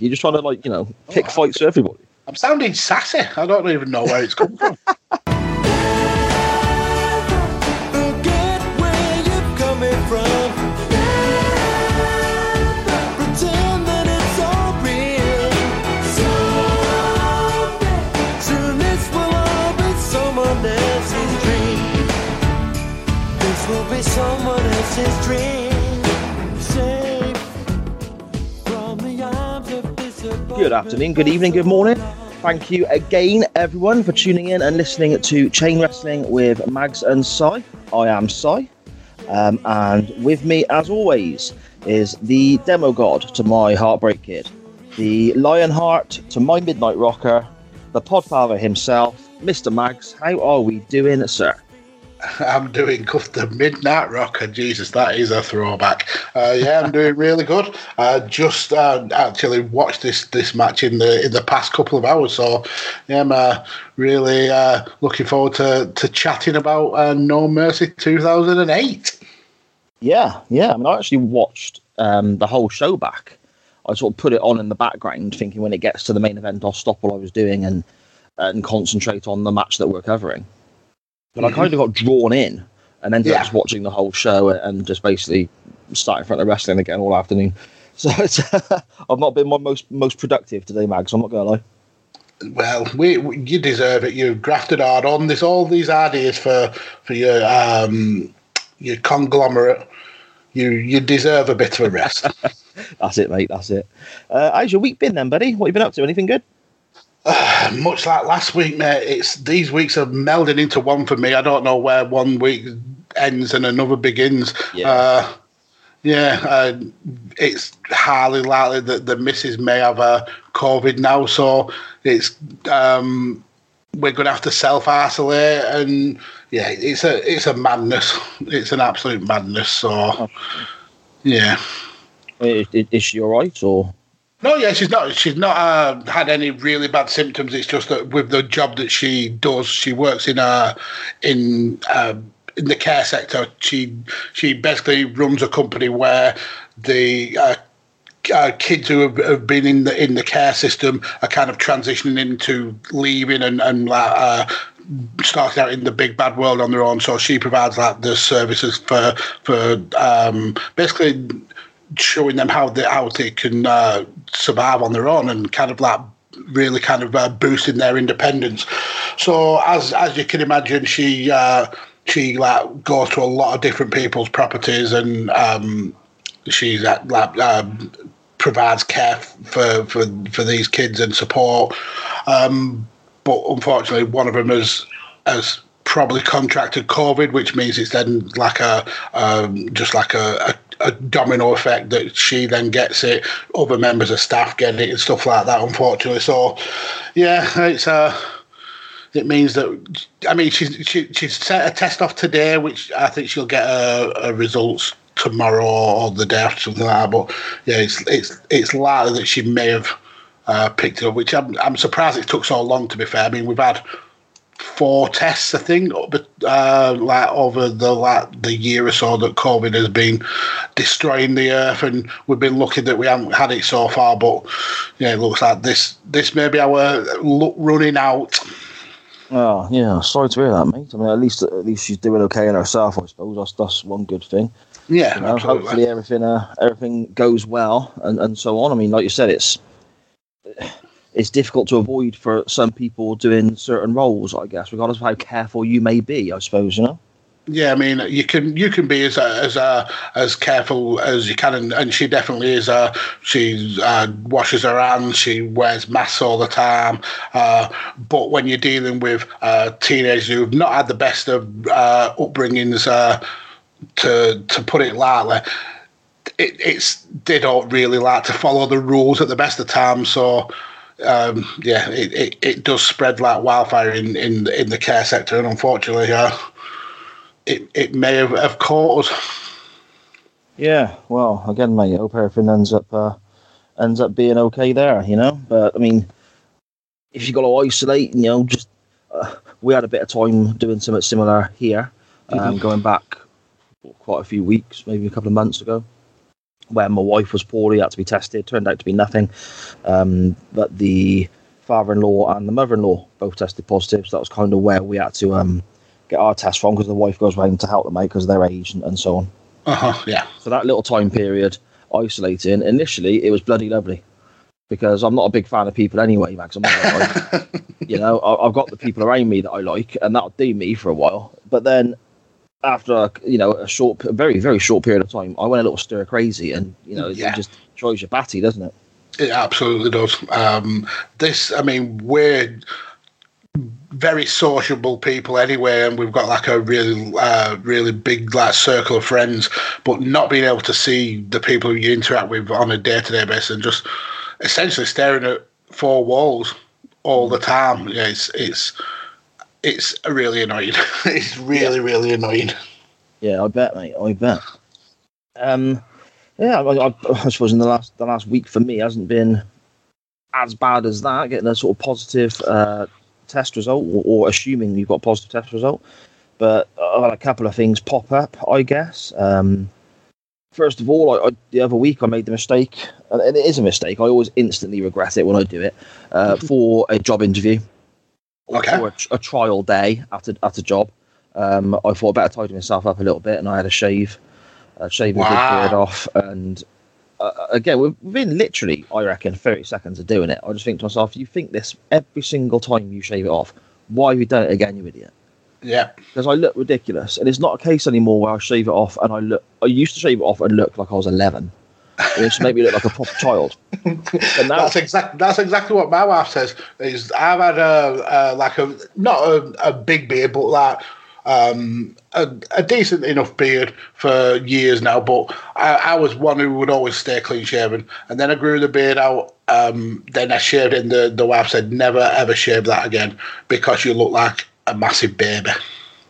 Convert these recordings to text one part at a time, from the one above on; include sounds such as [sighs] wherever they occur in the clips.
You're just trying to like you know pick oh, fights for everybody. I'm sounding sassy. I don't even know where it's come from. [laughs] Good afternoon, good evening, good morning. Thank you again, everyone, for tuning in and listening to Chain Wrestling with Mags and Si. I am Si, um, and with me, as always, is the demo god to my Heartbreak Kid, the Lionheart to my Midnight Rocker, the Podfather himself, Mr. Mags. How are we doing, sir? I'm doing the Midnight Rocker. Jesus, that is a throwback. Uh, yeah, I'm doing really good. I just uh, actually watched this this match in the in the past couple of hours, so yeah, I'm uh, really uh, looking forward to, to chatting about uh, No Mercy 2008. Yeah, yeah. I mean, I actually watched um, the whole show back. I sort of put it on in the background, thinking when it gets to the main event, I'll stop what I was doing and and concentrate on the match that we're covering. But I kind of got drawn in and ended up just watching the whole show and just basically sat in front of wrestling again all afternoon. [laughs] So it's, [laughs] I've not been my most most productive today, Mags. I'm not gonna lie. Well, we, we you deserve it. You've grafted hard on. There's all these ideas for for your um your conglomerate. You you deserve a bit of a rest. [laughs] That's it, mate. That's it. Uh, how's your week been then, buddy? What have you been up to? Anything good? [sighs] Much like last week, mate. It's these weeks are melding into one for me. I don't know where one week ends and another begins. Yeah. Uh, yeah, uh, it's highly likely that the missus may have uh, COVID now, so it's um, we're going to have to self isolate, and yeah, it's a it's a madness. [laughs] It's an absolute madness. So yeah. Is, is she all right or? No, yeah, she's not. She's not uh, had any really bad symptoms. It's just that with the job that she does, she works in a in uh, in the care sector. She she basically runs a company where the uh, uh, kids who have, have been in the in the care system are kind of transitioning into leaving and and uh, starting out in the big bad world on their own. So she provides like the services for for um, basically showing them how they how they can uh, survive on their own and kind of like really kind of uh, boosting their independence. So as as you can imagine, she uh, she like goes to a lot of different people's properties and um, she's at like um, provides care for for for these kids and support. Um, but unfortunately, one of them has has probably contracted COVID, which means it's then like a um, just like a, a, a domino effect that she then gets it, other members of staff get it and stuff like that. Unfortunately, so yeah, it's uh it means that I mean she's she, she's set a test off today, which I think she'll get a, a results tomorrow or the day after something like that. But yeah, it's it's it's likely that she may have uh, picked it up, which I'm I'm surprised it took so long. To be fair, I mean we've had four tests, I think, but uh, like over the like the year or so that COVID has been destroying the earth, and we've been lucky that we haven't had it so far. But yeah, it looks like this this may be our luck running out. Oh yeah, sorry to hear that, mate. I mean, at least at least she's doing okay in herself, I suppose. That's that's one good thing. Yeah, You know, hopefully everything uh, everything goes well and, and so on. I mean, like you said, it's it's difficult to avoid for some people doing certain roles. I guess, regardless of how careful you may be. I suppose you know. Yeah, I mean, you can you can be as as uh, as careful as you can, and, and she definitely is. Uh, she uh, washes her hands, she wears masks all the time. Uh, but when you're dealing with uh, teenagers who've not had the best of uh, upbringings, to to put it lightly, it, it's they don't really like to follow the rules at the best of times. So. Um, yeah, it, it, it does spread like wildfire in, in in the care sector, and unfortunately, uh, it, it may have, have caught us. Yeah, well, again, mate, I hope everything ends up uh, ends up being okay there, you know. But I mean, if you got to isolate, you know, just uh, we had a bit of time doing something similar here, um, going back quite a few weeks, maybe a couple of months ago, where my wife was poorly, had to be tested. Turned out to be nothing, um, but the father-in-law and the mother-in-law both tested positive. So that was kind of where we had to um, get our test from because the wife goes round to help them out because of their age and, and so on. Uh huh. Yeah. So that little time period isolating, initially it was bloody lovely because I'm not a big fan of people anyway, Mags. I'm not gonna [laughs] you know, I, I've got the people around me that I like, and that'll do me for a while. But then after you know a short, a very very short period of time, I went a little stir crazy, and you know Yeah. it just destroys your batty, doesn't it? It absolutely does. Um, this, I mean, we're very sociable people anyway, and we've got like a really, uh, really big like circle of friends. But not being able to see the people you interact with on a day-to-day basis and just essentially staring at four walls all the time, yeah, it's it's it's really annoying. [laughs] it's really, really annoying. Yeah, I bet, mate. I bet. Um, yeah, I, I, I suppose in the last the last week for me hasn't been as bad as that. Getting a sort of positive uh, test result, or, or assuming you've got a positive test result. But I've had a couple of things pop up, I guess. Um, first of all, I, I, the other week I made the mistake, and it is a mistake. I always instantly regret it when I do it uh, [laughs] for a job interview Okay. or a, a trial day at a, at a job. Um, I thought I better tidy myself up a little bit, and I had a shave, uh, shaving the Wow. beard off, and uh, again, within literally, I reckon, thirty seconds of doing it, I just think to myself, "You think this every single time you shave it off? Why have you done it again, you idiot?" Yeah. Because I look ridiculous, and it's not a case anymore where I shave it off and I look. I used to shave it off and look like I was eleven. It used to make me look like a proper child. And That's exactly that's exactly what my wife says. Is I've had a, a like a not a, a big beard, but like um, a, a decent enough beard for years now. But I, I was one who would always stay clean shaven, and then I grew the beard out. Um, then I shaved it, and the, the wife said, "Never ever shave that again because you look like a massive baby."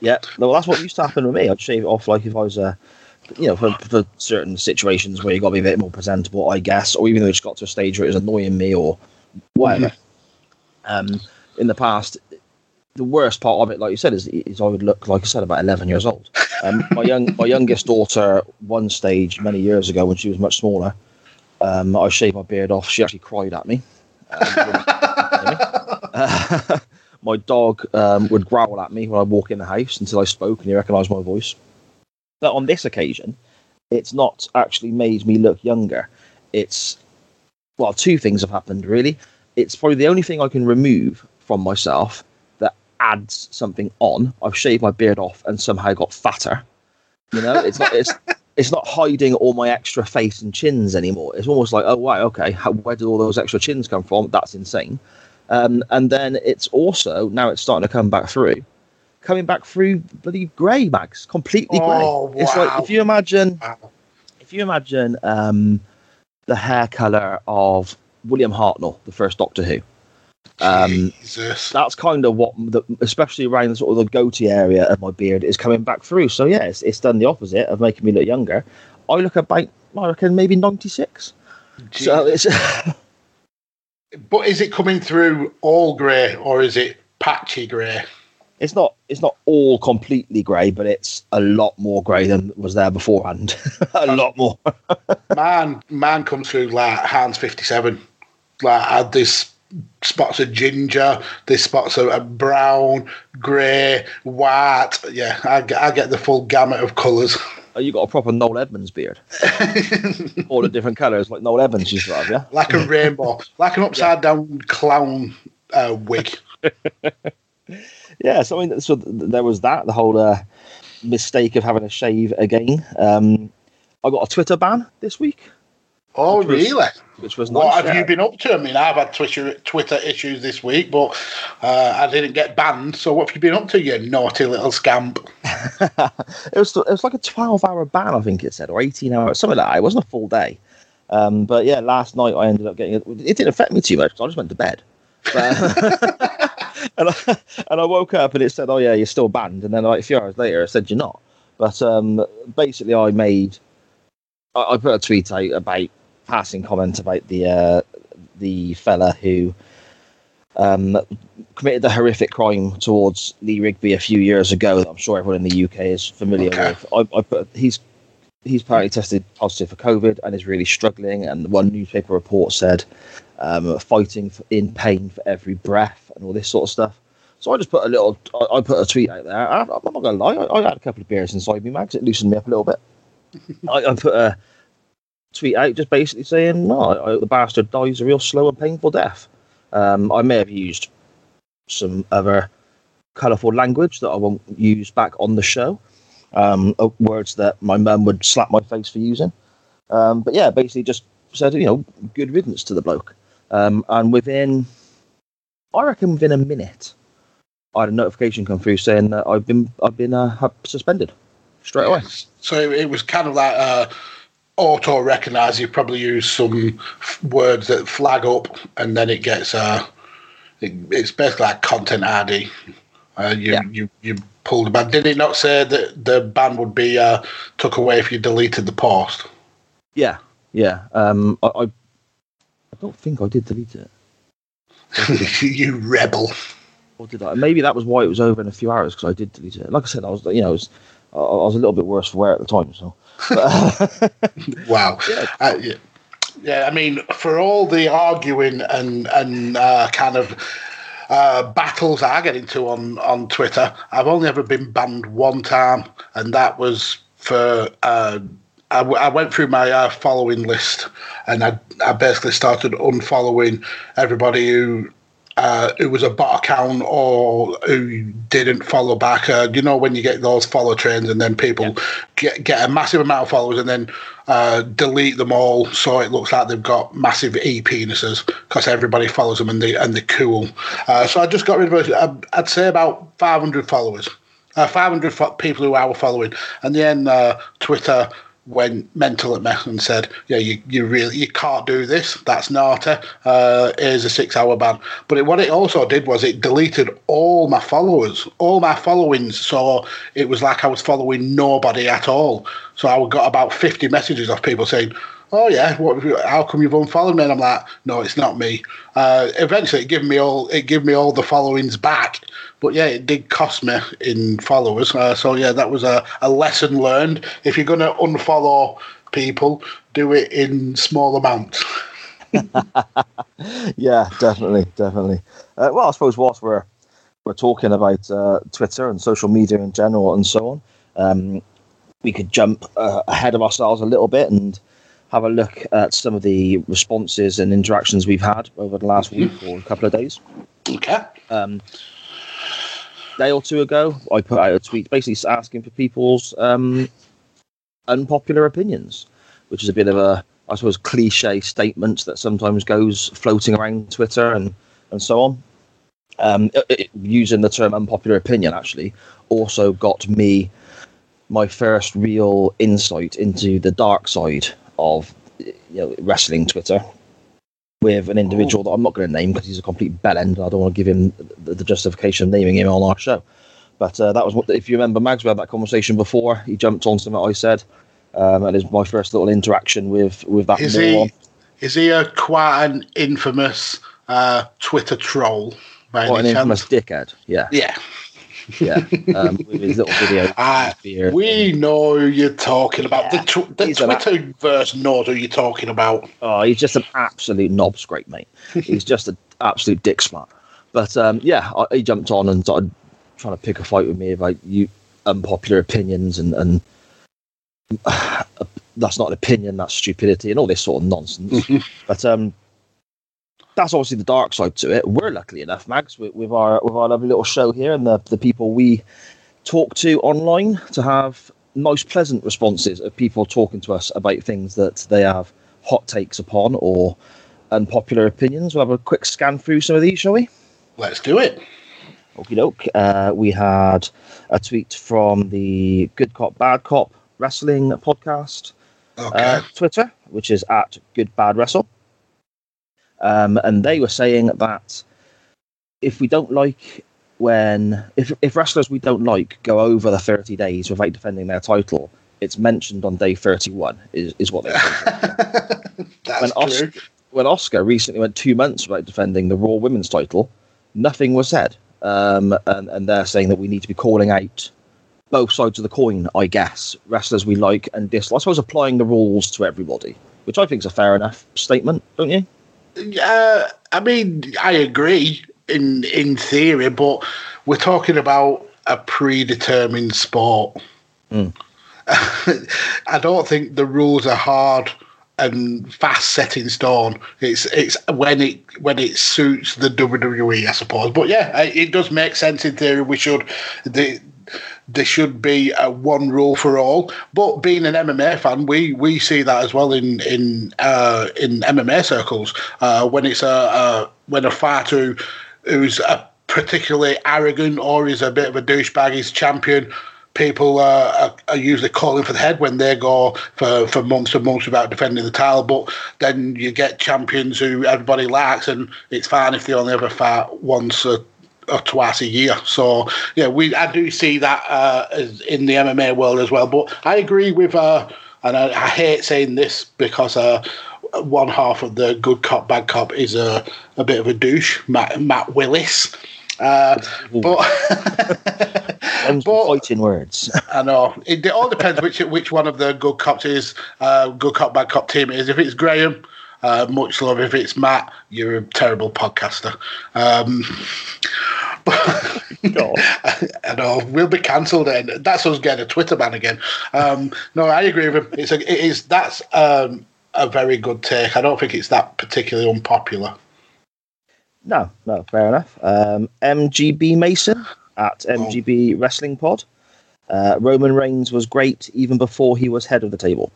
Yeah, no, well, that's what used to happen with me. I'd shave it off like if I was, uh, you know, for, for certain situations where you got to be a bit more presentable, I guess, or even though it just got to a stage where it was annoying me or whatever. Um, in the past, the worst part of it, like you said, is, is I would look like I said about eleven years old. Um, [laughs] my young, my youngest daughter, one stage many years ago when she was much smaller, um, I shaved my beard off. She actually cried at me. [laughs] Um, uh, [laughs] my dog um, would growl at me when I walk in the house until I spoke and he recognised my voice. But on this occasion, it's not actually made me look younger. It's well, two things have happened really. It's probably the only thing I can remove from myself that adds something on. I've shaved my beard off and somehow got fatter. You know, it's not it's [laughs] it's not hiding all my extra face and chins anymore. It's almost like, oh wow, okay, how, where did all those extra chins come from? That's insane. Um, and then it's also now it's starting to come back through, coming back through bloody grey, Mags, completely grey. Oh, It's like if you imagine Wow. if you imagine um, the hair color of William Hartnell, the first Doctor Who, um, Jesus. that's kind of what, the, especially around sort of the goatee area of my beard, is coming back through. So yeah, it's, it's done the opposite of making me look younger. I look about, I reckon, maybe ninety six. So it's [laughs] But is it coming through all grey or is it patchy grey? It's not it's not all completely grey, but it's a lot more grey than was there beforehand. [laughs] a lot more. [laughs] man, man comes through like Heinz fifty seven. Like I had this spots of ginger, this spots of brown, grey, white. Yeah, I, get- I get the full gamut of colours. [laughs] Oh, you got a proper Noel Edmonds beard, all the different colours like Noel Edmonds used to have. Yeah. like a rainbow, like an upside down clown uh, wig. Yeah, so I mean, so th- there was that the whole uh, mistake of having a shave again. Um, I got a Twitter ban this week, Oh, Which was really? which was What have you been up to? I mean, I've had Twitter Twitter issues this week, but uh, I didn't get banned. So what have you been up to, you naughty little scamp? [laughs] it was it was like a twelve hour ban, I think it said, or eighteen hours, something like that. It wasn't a full day. Um, but yeah, last night I ended up getting it. It didn't affect me too much. I just went to bed. [laughs] But, [laughs] and, I, [laughs] and I woke up and it said, "Oh yeah, you're still banned." And then like a few hours later, it said you're not. But um, basically, I made I, I put a tweet out about passing comment about the uh, the fella who um, committed the horrific crime towards Lee Rigby a few years ago. That I'm sure everyone in the UK is familiar Okay. with. I, I put he's he's apparently tested positive for COVID and is really struggling. And one newspaper report said um, fighting for, in pain for every breath and all this sort of stuff. So I just put a little, I, I put a tweet out there. I, I'm not gonna lie, I, I had a couple of beers inside me, Mags. It loosened me up a little bit. [laughs] I, I put a tweet out just basically saying, "No, the bastard dies a real slow and painful death." Um, I may have used some other colourful language that I won't use back on the show. Um, uh, words that my mum would slap my face for using. Um, but yeah, basically just said, you know, good riddance to the bloke. Um, and within, I reckon within a minute, I had a notification come through saying that I've been I've been uh, suspended straight away. So it was kind of like uh, auto recognize. You probably use some f- words that flag up, and then it gets uh, it, it's basically like content ID. Uh, you, Yeah. you you pulled the ban. Did it not say that the ban would be uh, took away if you deleted the post? Yeah, yeah. Um, I I don't think I did delete it. [laughs] you rebel. Or did I? Maybe that was why it was over in a few hours because I did delete it. Like I said, I was, you know, I was, I I was a little bit worse for wear at the time. So, [laughs] Wow. [laughs] Yeah. Uh, yeah. Yeah, I mean, for all the arguing and and uh, kind of uh, battles I get into on on Twitter, I've only ever been banned one time, and that was for. I, w- I went through my uh, following list, and I I basically started unfollowing everybody who uh, who was a bot account or who didn't follow back. Uh, you know when you get those follow trends and then people get get a massive amount of followers and then uh, delete them all, so it looks like they've got massive e penises because everybody follows them and they and they're cool. Uh, so I just got rid of I'd, I'd say about 500 followers, uh, 500 fo- people who I were following, and then uh, Twitter went mental at me and said, "Yeah, you, you really you can't do this. That's naughty. Uh, here's a six-hour ban." But it, what it also did was it deleted all my followers, all my followings. So it was like I was following nobody at all. So I got about fifty messages of people saying. Oh yeah, what? How come you've unfollowed me? And I'm like, no, it's not me. Uh, eventually, it gave me all it gave me all the followings back, but yeah, it did cost me in followers. Uh, so yeah, that was a, a lesson learned. If you're going to unfollow people, do it in small amounts. [laughs] yeah, definitely, definitely. Uh, well, I suppose whilst we're we're talking about uh, Twitter and social media in general and so on, um, we could jump uh, ahead of ourselves a little bit and have a look at some of the responses and interactions we've had over the last week or a couple of days. Okay. um, day or two ago, I put out a tweet basically asking for people's um, unpopular opinions, which is a bit of a, I suppose, cliche statement that sometimes goes floating around Twitter and, and so on. Um, it- it- using the term unpopular opinion actually also got me my first real insight into the dark side of you know, wrestling Twitter with an individual that I'm not going to name because he's a complete bellend. And I don't want to give him the, the justification of naming him on our show. But uh, that was what, if you remember, Mags, we had that conversation before. He jumped on something I said, um, and it's my first little interaction with with that Is moron. he is he a quite an infamous uh, Twitter troll by What an chance? infamous dickhead. Yeah, Yeah. Yeah. Um, with his little video. [laughs] Beard. we know who you're talking about. Yeah. The, tw- the He's an a- Twitter verse knows who you're talking about. Oh, he's just an absolute knob scrape, mate. He's just an absolute dick smart. But um, yeah, I, he jumped on and started trying to pick a fight with me about you unpopular opinions and and [sighs] that's not an opinion, that's stupidity and all this sort of nonsense. [laughs] but um, that's obviously the dark side to it. We're luckily enough, Mags, with, with our with our lovely little show here and the the people we talk to online to have nice, pleasant responses of people talking to us about things that they have hot takes upon or unpopular opinions. We'll have a quick scan through some of these, shall we? Let's do it. Okie doke. Uh, we had a tweet from the Good Cop, Bad Cop Wrestling podcast Okay. uh, Twitter, which is at Good Bad Wrestle. Um, and they were saying that if we don't like when if if wrestlers we don't like go over the 30 days without defending their title, it's mentioned on day 31 is, is what they're. [laughs] That's when true. Asuka, when Asuka recently went two months without defending the Raw Women's title, nothing was said. Um, and, and they're saying that we need to be calling out both sides of the coin, I guess. Wrestlers we like and dislike. I suppose applying the rules to everybody, which I think is a fair enough statement, don't you? Uh, I mean, I agree in in theory, but we're talking about a predetermined sport. Mm. [laughs] I don't think the rules are hard and fast set in stone. It's it's when it when it suits the WWE, I suppose. But yeah, it it does make sense in theory. We should the there should be a one rule for all. But being an MMA fan, we, we see that as well in in uh, in MMA circles uh, when it's a, a when a fighter who, who's a particularly arrogant or is a bit of a douchebag is champion. People uh, are, are usually calling for the head when they go for, for months and months without defending the title. But then you get champions who everybody likes, and it's fine if they only ever fight once or twice a year. So yeah, we I do see that uh, in the MMA world as well. But I agree with, uh, and I, I hate saying this because uh, one half of the good cop bad cop is a a bit of a douche, Matt, Matt Willis. Uh, but [laughs] But- fighting words. [laughs] I know it, it all depends which which one of the good cops is, uh, good cop bad cop team is. If it's Graham, uh, much love. If it's Matt, you're a terrible podcaster. Um, [laughs] but I know we'll be cancelled, and that's us getting a Twitter ban again. Um, no, I agree with him. It's a, it is that's um, a very good take. I don't think it's that particularly unpopular. No, no, fair enough. Um, MGB Mason at MGB Wrestling Pod. Uh, Roman Reigns was great even before he was head of the table.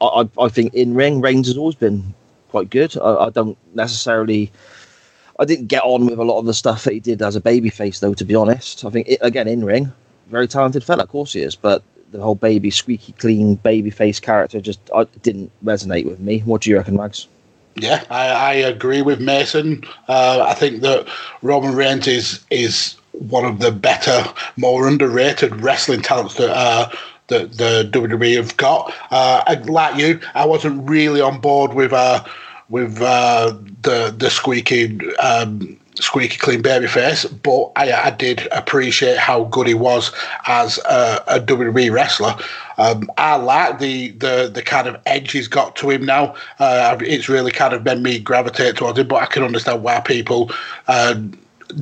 I, I, think in ring, Reigns has always been quite good. I, I don't necessarily. I didn't get on with a lot of the stuff that he did as a babyface, though. To be honest, I think it, again in ring, very talented fella, of course he is. But the whole baby, squeaky clean babyface character just I, didn't resonate with me. What do you reckon, Mags? Yeah, I, I agree with Mason. Uh, I think that Roman Reigns is is one of the better, more underrated wrestling talents that uh, that the WWE have got. Uh, like you, I wasn't really on board with uh, with uh, the the squeaky. Um, Squeaky clean babyface, but I, I did appreciate how good he was as a, a WWE wrestler. Um, I like the, the the kind of edge he's got to him now. Uh, it's really kind of made me gravitate towards him, but I can understand why people uh,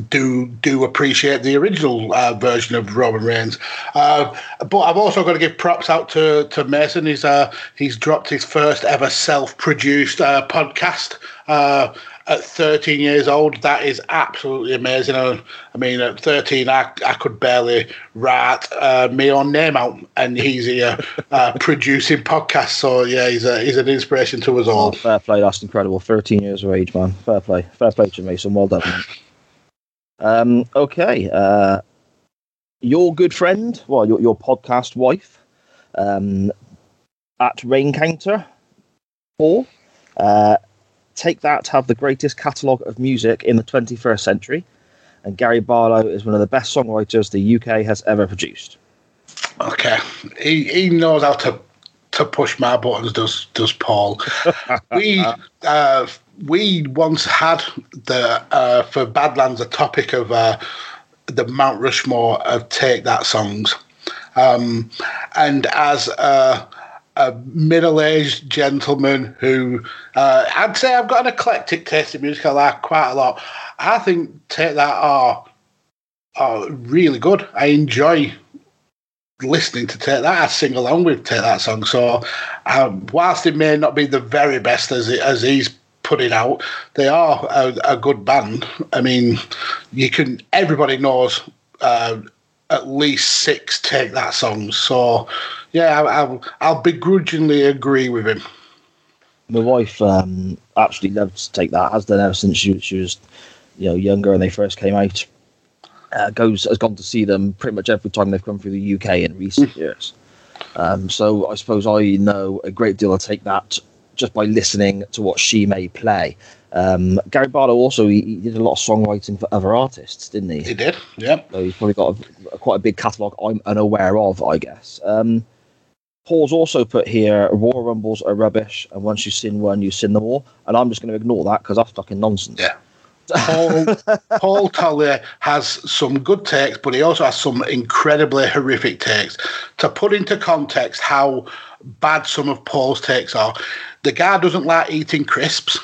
do do appreciate the original uh, version of Roman Reigns. Uh, but I've also got to give props out to to Mason. He's uh, he's dropped his first ever self produced uh, podcast. Uh, at 13 years old, that is absolutely amazing. I, I mean, at 13, I, I could barely write uh, my own name out, and he's here uh, [laughs] producing podcasts. So yeah, he's a, he's an inspiration to us Oh, all. fair play. That's incredible. 13 years of age, man. Fair play. Fair play to Mason. Well done. Um, okay. Uh, your good friend, well, your, your podcast wife, um, at Rain Counter 4, uh, take that to have the greatest catalogue of music in the 21st century. And Gary Barlow is one of the best songwriters the UK has ever produced. Okay, he, he knows how to to push my buttons. Does does Paul? [laughs] we uh, we once had the uh, for Badlands a topic of uh, the Mount Rushmore of Take That songs, um, and as a, a middle-aged gentleman who uh, I'd say I've got an eclectic taste in music. I like quite a lot. I think Take That are are really good. I enjoy listening to Take That. I sing along with Take That song. So, um, whilst it may not be the very best as it, as he's putting out, they are a, a good band. I mean, you can everybody knows uh, at least six take that song. So yeah, I, I'll I'll begrudgingly agree with him. My wife um, absolutely loves to take that. Has done ever since she, she was, you know, younger and they first came out. Uh, goes has gone to see them pretty much every time they've come through the UK in recent years. Um, so I suppose I know a great deal of take that just by listening to what she may play. Um, Gary Barlow also he, he did a lot of songwriting for other artists, didn't he? He did, yeah. So he's probably got a, quite a big catalogue I'm unaware of, I guess. Um, Paul's also put here Royal Rumbles are rubbish, and once you've seen one, you've seen them all. And I'm just going to ignore that because that's fucking nonsense. Yeah. Paul [laughs] Paul Tully has some good takes, but he also has some incredibly horrific takes. To put into context how bad some of Paul's takes are, the guy doesn't like eating crisps.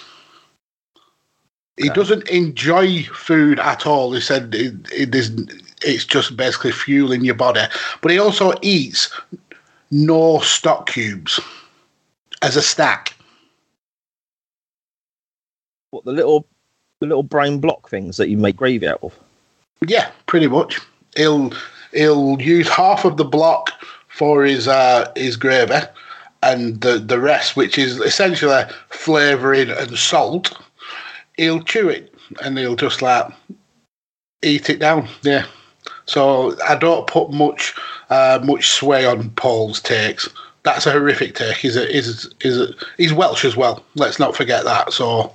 He doesn't enjoy food at all. He said it, it is, it's just basically fueling your body. But he also eats Oxo stock cubes as a snack. What the little the little brown block things that you make gravy out of? Yeah, pretty much. He'll he'll use half of the block for his uh, his gravy, and the the rest, which is essentially flavouring and salt, he'll chew it and he'll just like eat it down. Yeah. So I don't put much uh, much sway on Paul's takes. That's a horrific take. He's a, he's he's a, he's Welsh as well. Let's not forget that. So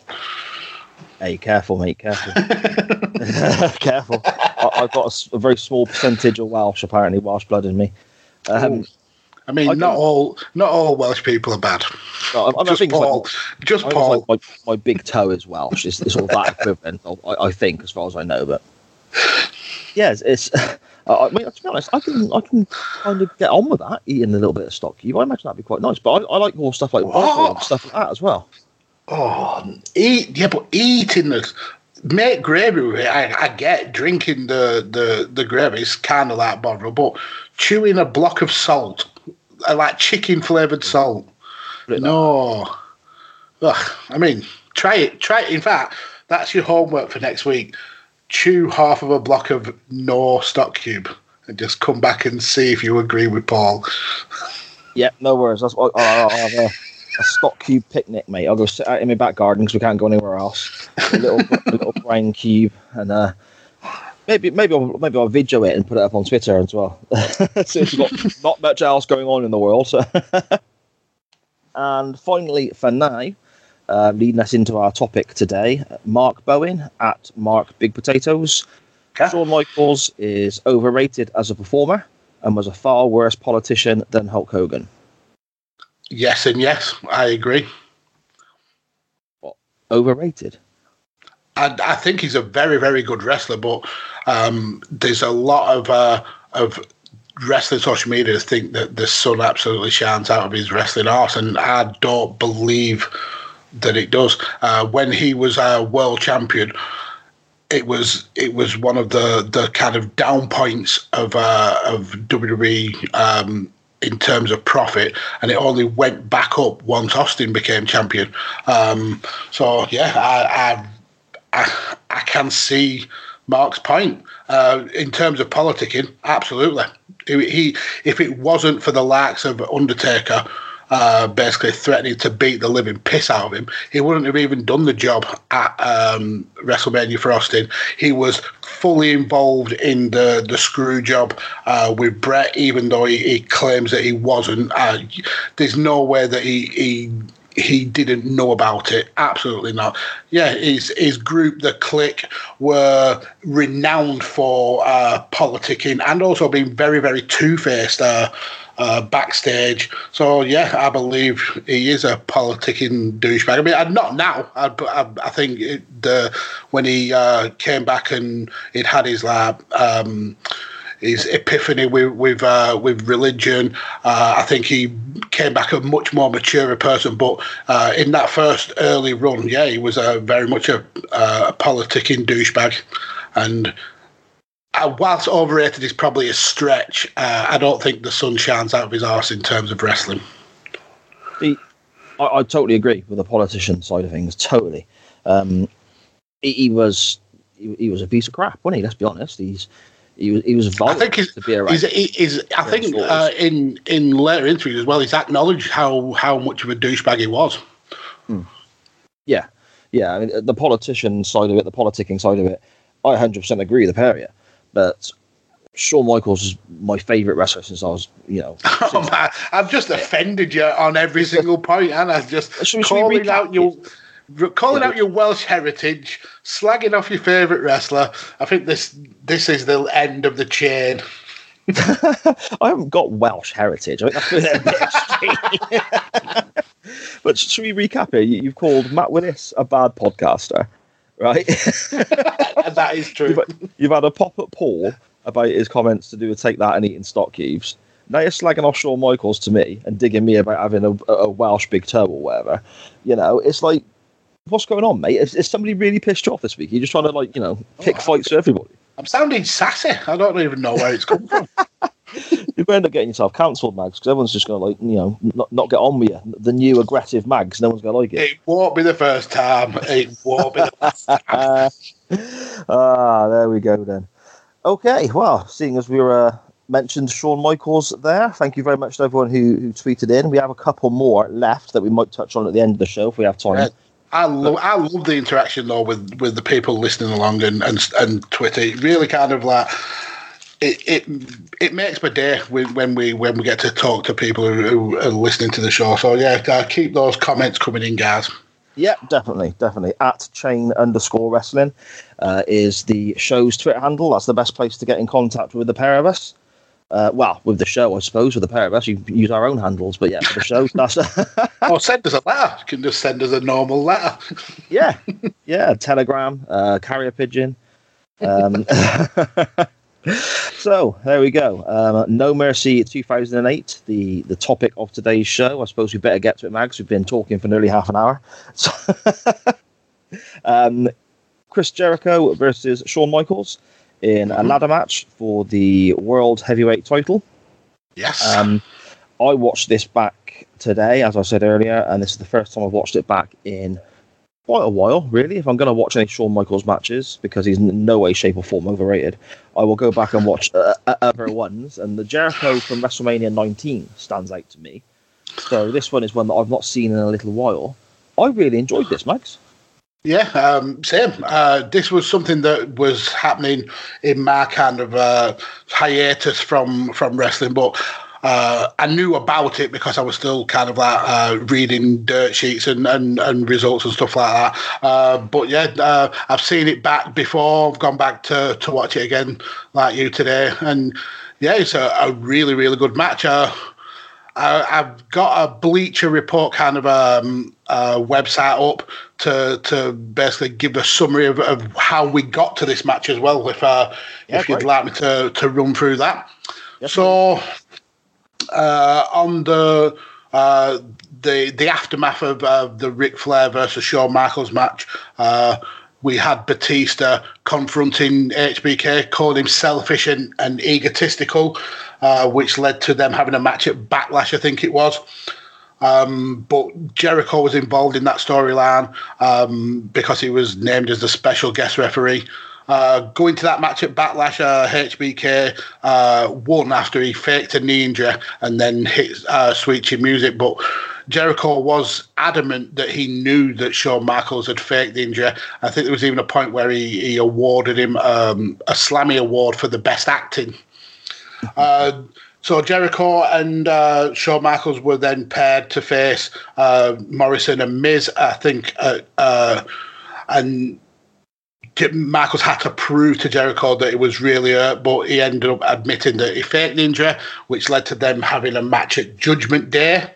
Hey, careful, mate, careful. [laughs] careful. I, I've got a very small percentage of Welsh, apparently, Welsh blood in me. Um, I mean, I not all not all Welsh people are bad. no, I, I Just think it's like- Just Paul. like my, my big toe is Welsh. It's, it's sort of that equivalent, I, I think, as far as I know. But yeah, it's. it's [laughs] I mean, to be honest, I can I can kind of get on with that eating a little bit of stock. You, I imagine that'd be quite nice. But I, I like more stuff like and oh! stuff like that as well. Oh, eat yeah, but eating the make gravy with it. I, I get drinking the the the gravy is kind of like bother, but chewing a block of salt, like chicken flavored salt. No, Ugh, I mean, try it. Try it. In fact, that's your homework for next week. Chew half of a block of Oxo stock cube. And just come back and see if you agree with Paul. [laughs] Yeah, no worries. That's, I'll, I'll have a, a stock cube picnic, mate. I'll go sit out in my back garden because we can't go anywhere else. A little, [laughs] a little brown cube, and uh, maybe maybe I'll maybe I'll video it and put it up on Twitter as well. [laughs] Since we've got [laughs] not much else going on in the world. So. [laughs] and finally, for now, uh, leading us into our topic today, Mark Bowen at Mark Big Potatoes. Okay. Shawn Michaels is overrated as a performer and was a far worse politician than Hulk Hogan. Yes and yes, I agree. What? Overrated. I, I think he's a very, very good wrestler, but um, there's a lot of uh, of wrestling social media think that the sun absolutely shines out of his wrestling arse, and I don't believe that it does. Uh, when he was a world champion, it was it was one of the the kind of down points of uh, of WWE um, in terms of profit, and it only went back up once Austin became champion. Um, so yeah, I, I I, I can see Mark's point uh, in terms of politicking. Absolutely, he, he if it wasn't for the likes of Undertaker. Uh, basically threatening to beat the living piss out of him. He wouldn't have even done the job at um, WrestleMania for Austin. He was fully involved in the the screw job uh, with Bret, even though he, he claims that he wasn't. Uh, there's no way that he, he he didn't know about it. Absolutely not. Yeah, his his group, the Kliq, were renowned for uh, politicking and also being very, very two faced uh, uh, backstage. So yeah, I believe he is a politicking douchebag. I mean, not now. I, I, I think it, the when he uh, came back and it had his like. Um, his epiphany with with uh, with religion. Uh, I think he came back a much more mature person. But uh, in that first early run, yeah, he was uh, very much a, a politicking douchebag. And uh, whilst overrated is probably a stretch, uh, I don't think the sun shines out of his arse in terms of wrestling. He, I, I totally agree with the politician side of things. Totally. Um, he, he was he, he was a piece of crap, wasn't he? Let's be honest. He's He was he was I think he's, to be around. he's, he's I think uh, in in later interviews as well, he's acknowledged how how much of a douchebag he was. Yeah, yeah. I mean, the politician side of it, the politicking side of it, I 100% agree with the pair. But Shawn Michaels is my favourite wrestler since I was, you know. [laughs] Oh, man, I've just offended you on every single point, and I've just Should we- should calling out your calling out your Welsh heritage, slagging off your favourite wrestler. I think this this is the end of the chain. [laughs] I haven't got Welsh heritage. I think that's [laughs] but should we recap? You- You've called Matt Willis a bad podcaster, right? And [laughs] that is true. you've, you've had a pop at Paul about his comments to do with take that and eating stock cubes. Now you're slagging off Shawn Michaels to me and digging me about having a, a Welsh big toe or whatever. You know, it's like, what's going on, mate? Is, is somebody really pissed you off this week? You're just trying to like, you know, pick Oh, fights with everybody. I'm sounding sassy. I don't even know where it's come from. You're going to end up getting yourself cancelled, Mags, because everyone's just going to like, you know, not, not get on with you. The new aggressive Mags, no one's going to like it. It won't be the first time. It won't be the first time. [laughs] Ah, there we go then. Okay, well, seeing as we were uh, mentioned Shawn Michaels there, thank you very much to everyone who, who tweeted in. We have a couple more left that we might touch on at the end of the show if we have time. I love I love the interaction though with, with the people listening along and, and and Twitter. It really kind of like it it, it makes my day when, we when we get to talk to people who, are listening to the show. So yeah, keep those comments coming in, guys. Yeah, definitely, definitely. At chain underscore wrestling uh, is the show's Twitter handle. That's the best place to get in contact with the pair of us. Uh, well, with the show, I suppose, with the pair of us, you can use our own handles. But yeah, for the show, [laughs] that's Or [laughs] send us a letter. You can just send us a normal letter. [laughs] yeah, yeah. Telegram, uh, carrier pigeon. Um, so there we go. Um, no Mercy 2008, the the topic of today's show. I suppose we better get to it, Mags. We've been talking for nearly half an hour. So, um, Chris Jericho versus Shawn Michaels in a ladder match for the World Heavyweight title. Yes. Um, I watched this back today, as I said earlier, and this is the first time I've watched it back in quite a while, really. If I'm going to watch any Shawn Michaels matches, because he's in no way, shape, or form overrated, I will go back and watch uh, uh, other ones. And the Jericho from WrestleMania 19 stands out to me. So this one is one that I've not seen in a little while. I really enjoyed this, Mags. Yeah, um, same. Uh, this was something that was happening in my kind of uh, hiatus from from wrestling, but uh, I knew about it because I was still kind of like uh, reading dirt sheets and, and, and results and stuff like that. Uh, but yeah, uh, I've seen it back before. I've gone back to, to watch it again, like you today, and yeah, it's a, a really really good match. Uh, I, I've got a Bleacher Report kind of um, uh, website up to to basically give a summary of, of how we got to this match as well. If uh, Yeah, if you'd like me to to run through that. Yes, so uh, on the uh, the the aftermath of uh, the Ric Flair versus Shawn Michaels match. We had Batista confronting HBK, calling him selfish and, and egotistical, uh, which led to them having a match at Backlash, I think it was. Um, but Jericho was involved in that storyline um, because he was named as the special guest referee. Uh, going to that match at Backlash, uh, HBK uh, won after he faked a knee injury and then hit uh, Sweet Music. But Jericho was adamant that he knew that Shawn Michaels had faked the injury. I think there was even a point where he, he awarded him um, a Slammy Award for the best acting. Uh, so Jericho and uh, Shawn Michaels were then paired to face uh, Morrison and Miz, I think, uh, and Michaels had to prove to Jericho that it was really hurt, but he ended up admitting that he faked the injury, which led to them having a match at Judgment Day.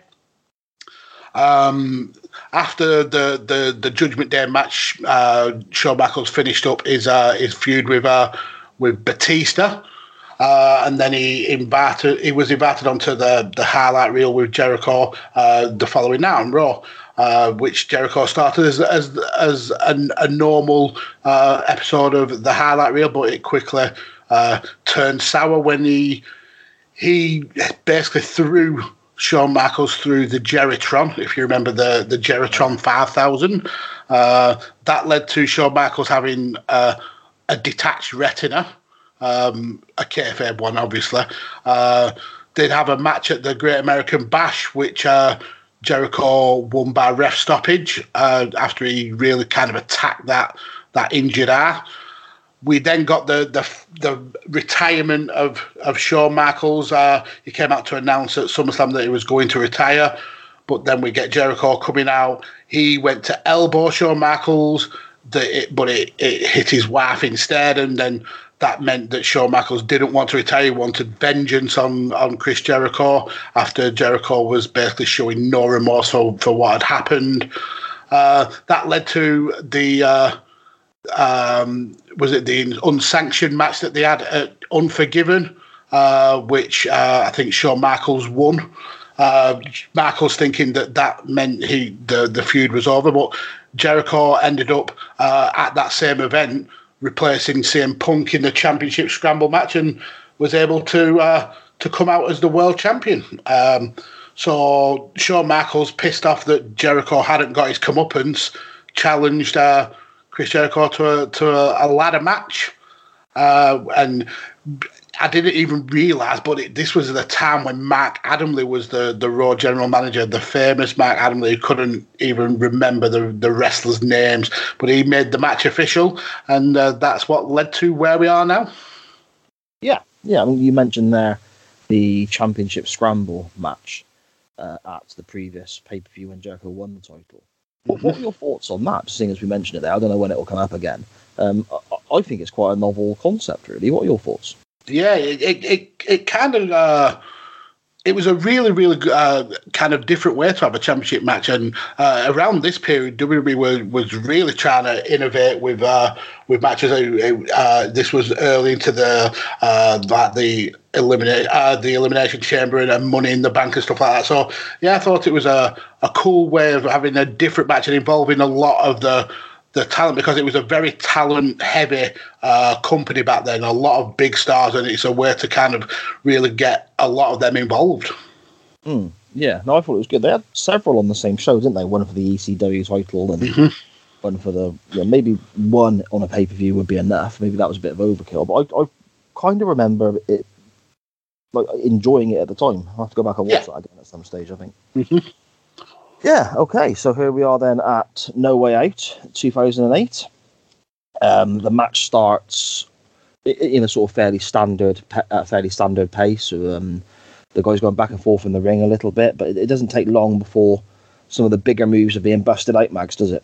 Um, after the, the, the Judgment Day match, uh, Shawn Michaels finished up his uh, his feud with uh, with Batista. Uh, and then he invited he was invited onto the the highlight reel with Jericho uh, the following night on Raw, uh, which Jericho started as as as an, a normal episode of the highlight reel, but it quickly turned sour when he he basically threw Shawn Michaels through the Jeritron, if you remember the the Jeritron 5000. Uh, that led to Shawn Michaels having uh, a detached retina um, a kayfabe one, obviously. Uh, did have a match at the Great American Bash, which uh, Jericho won by ref stoppage uh, after he really kind of attacked that that injured eye. We then got the the, the retirement of of Shawn Michaels. Uh, he came out to announce at SummerSlam that he was going to retire, but then we get Jericho coming out. He went to elbow Shawn Michaels, it, but it, it hit his wife instead, and then that meant that Shawn Michaels didn't want to retire. He wanted vengeance on, on Chris Jericho after Jericho was basically showing no remorse for, for what had happened. Uh, that led to the uh, um, was it the unsanctioned match that they had at Unforgiven, uh, which uh, I think Shawn Michaels won. Uh, Michaels thinking that that meant he the the feud was over, but Jericho ended up uh, at that same event replacing CM Punk in the championship scramble match and was able to uh, to come out as the world champion. Um, so Shawn Michaels, pissed off that Jericho hadn't got his comeuppance, challenged uh, Chris Jericho to a, to a, a ladder match. Uh, and I didn't even realise, but it, this was the time when Mark Adamle was the, the Raw general manager, the famous Mark Adamle, who couldn't even remember the, the wrestlers' names, but he made the match official, and uh, that's what led to where we are now. Yeah, yeah. I mean, you mentioned there the championship scramble match uh, at the previous pay per view when Jericho won the title. What, what are your thoughts on that? Seeing as we mentioned it there, I don't know when it will come up again. Um, I, I think it's quite a novel concept, really. What are your thoughts? Yeah, it it it, it kind of uh, it was a really really uh, kind of different way to have a championship match, and uh, around this period, WWE was, was really trying to innovate with uh, with matches. Uh, this was early into the uh, like the eliminate uh, the elimination chamber and money in the bank and stuff like that. So yeah, I thought it was a a cool way of having a different match and involving a lot of the the talent because it was a very talent heavy uh, company back then, a lot of big stars, and it's a way to kind of really get a lot of them involved. Mm, yeah, no, I thought it was good. They had several on the same show, didn't they? One for the ECW title and Mhm. one for the yeah, maybe one on a pay per view would be enough. Maybe that was a bit of overkill, but I, I kind of remember it like enjoying it at the time. I have to go back and watch Yeah. that again at some stage. I think. Mhm. Yeah. Okay. So here we are then at No Way Out, 2008. Um, the match starts in a sort of fairly standard, uh, fairly standard pace. Um, the guys going back and forth in the ring a little bit, but it, it doesn't take long before some of the bigger moves are being busted out, Mags, does it?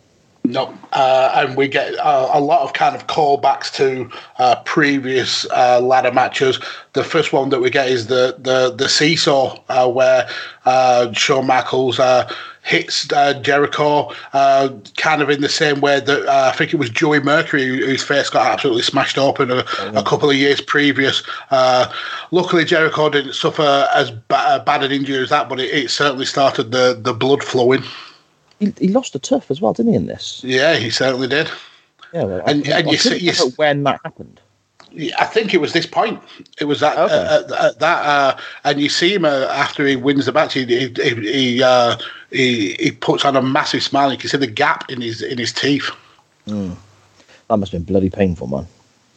No, uh, and we get uh, a lot of kind of callbacks to uh, previous uh, ladder matches. The first one that we get is the the the seesaw, uh, where uh, Shawn Michaels uh, hits uh, Jericho, uh, kind of in the same way that uh, I think it was Joey Mercury who- whose face got absolutely smashed open a, a couple of years previous. Uh, luckily, Jericho didn't suffer as ba- bad an injury as that, but it, it certainly started the the blood flowing. He, he lost a tooth as well, didn't he? In this, Yeah, he certainly did. yeah. Well, And- I, and I you see- you when that happened. I think it was this point. It was that Okay. uh, at that, uh, and you see him uh, after he wins the match. He he he, uh, he he puts on a massive smile. You can see the gap in his in his teeth. That must have been bloody painful, man.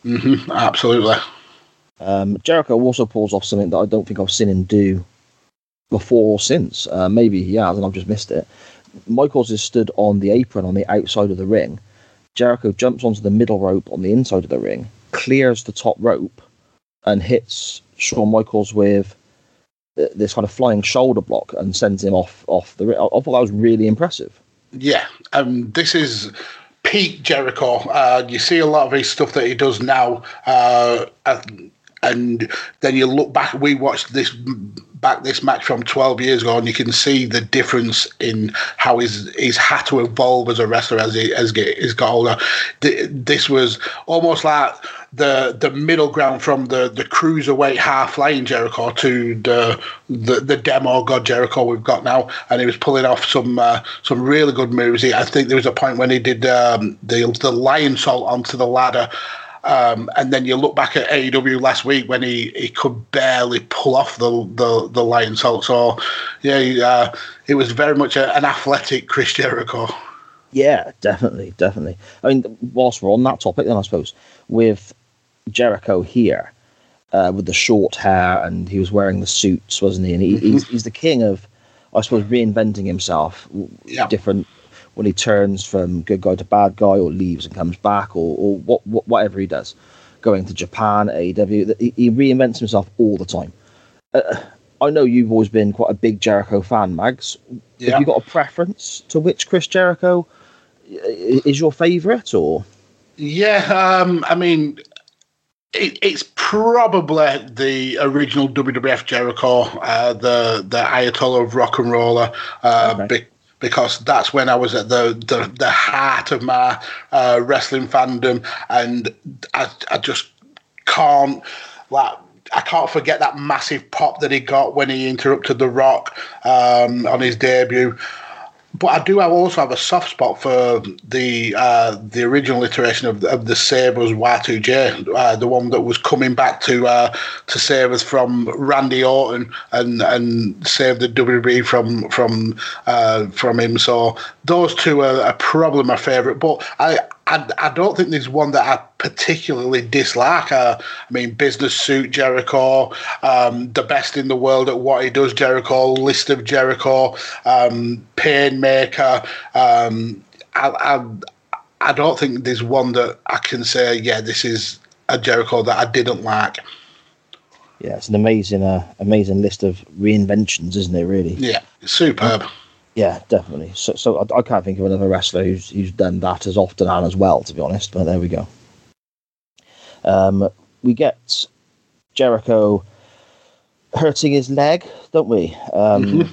hmm absolutely. Um, Jericho also pulls off something that I don't think I've seen him do before or since. Uh, maybe he has, and I've just missed it. Michaels is stood on the apron on the outside of the ring. Jericho jumps onto the middle rope on the inside of the ring, clears the top rope, and hits Shawn Michaels with this kind of flying shoulder block and sends him off off the ring. I, thought that was really impressive. Yeah, um, this is peak Jericho. Uh, you see a lot of his stuff that he does now, uh, and then you look back. We watched this back this match from 12 years ago, and you can see the difference in how he's he's had to evolve as a wrestler as he as he's got older. This was almost like the the middle ground from the the cruiserweight half flying Jericho to the the, the demo God Jericho we've got now, and he was pulling off some uh, some really good moves. He, I think there was a point when he did um, the the Lionsault onto the ladder. Um, and then you look back at AEW last week when he, he could barely pull off the the, the Lionsault. So yeah, he, uh, it was very much a, an athletic [laughs] Chris Jericho. Yeah, definitely, definitely. I mean, whilst we're on that topic, then I suppose with Jericho here uh, with the short hair and he was wearing the suits, wasn't he? And he, he's, he's the king of, I suppose, reinventing himself. Yeah. Different when he turns from good guy to bad guy or leaves and comes back or, or what, what, whatever he does. Going to Japan, AEW, he, he reinvents himself all the time. Uh, I know you've always been quite a big Jericho fan, Mags. Yeah. Have you got a preference to which Chris Jericho is your favourite or? Yeah, um, I mean, it, it's probably the original WWF Jericho, uh, the the Ayatollah of rock and roller, uh, Okay. Be- because that's when I was at the the, the heart of my uh, wrestling fandom, and I, I just can't like. I can't forget that massive pop that he got when he interrupted The Rock um, on his debut but I do have also have a soft spot for the uh, the original iteration of, of the Sabres Y2J, uh, the one that was coming back to uh, to save us from Randy Orton and and save the WWE from from uh, from him. So those two are, are probably my favourite. But I, I I don't think there's one that I particularly dislike. Uh, I mean, Business Suit Jericho, um, the best in the world at what he does, Jericho, List of Jericho, um, Painmaker. Um, I, I, I don't think there's one that I can say, yeah, this is a Jericho that I didn't like. Yeah, it's an amazing, uh, amazing list of reinventions, isn't it? Really. Yeah, superb. Yeah, definitely. So, so I, I can't think of another wrestler who's who's done that as often and as well, to be honest. But there we go. Um, we get Jericho hurting his leg, don't we? Um,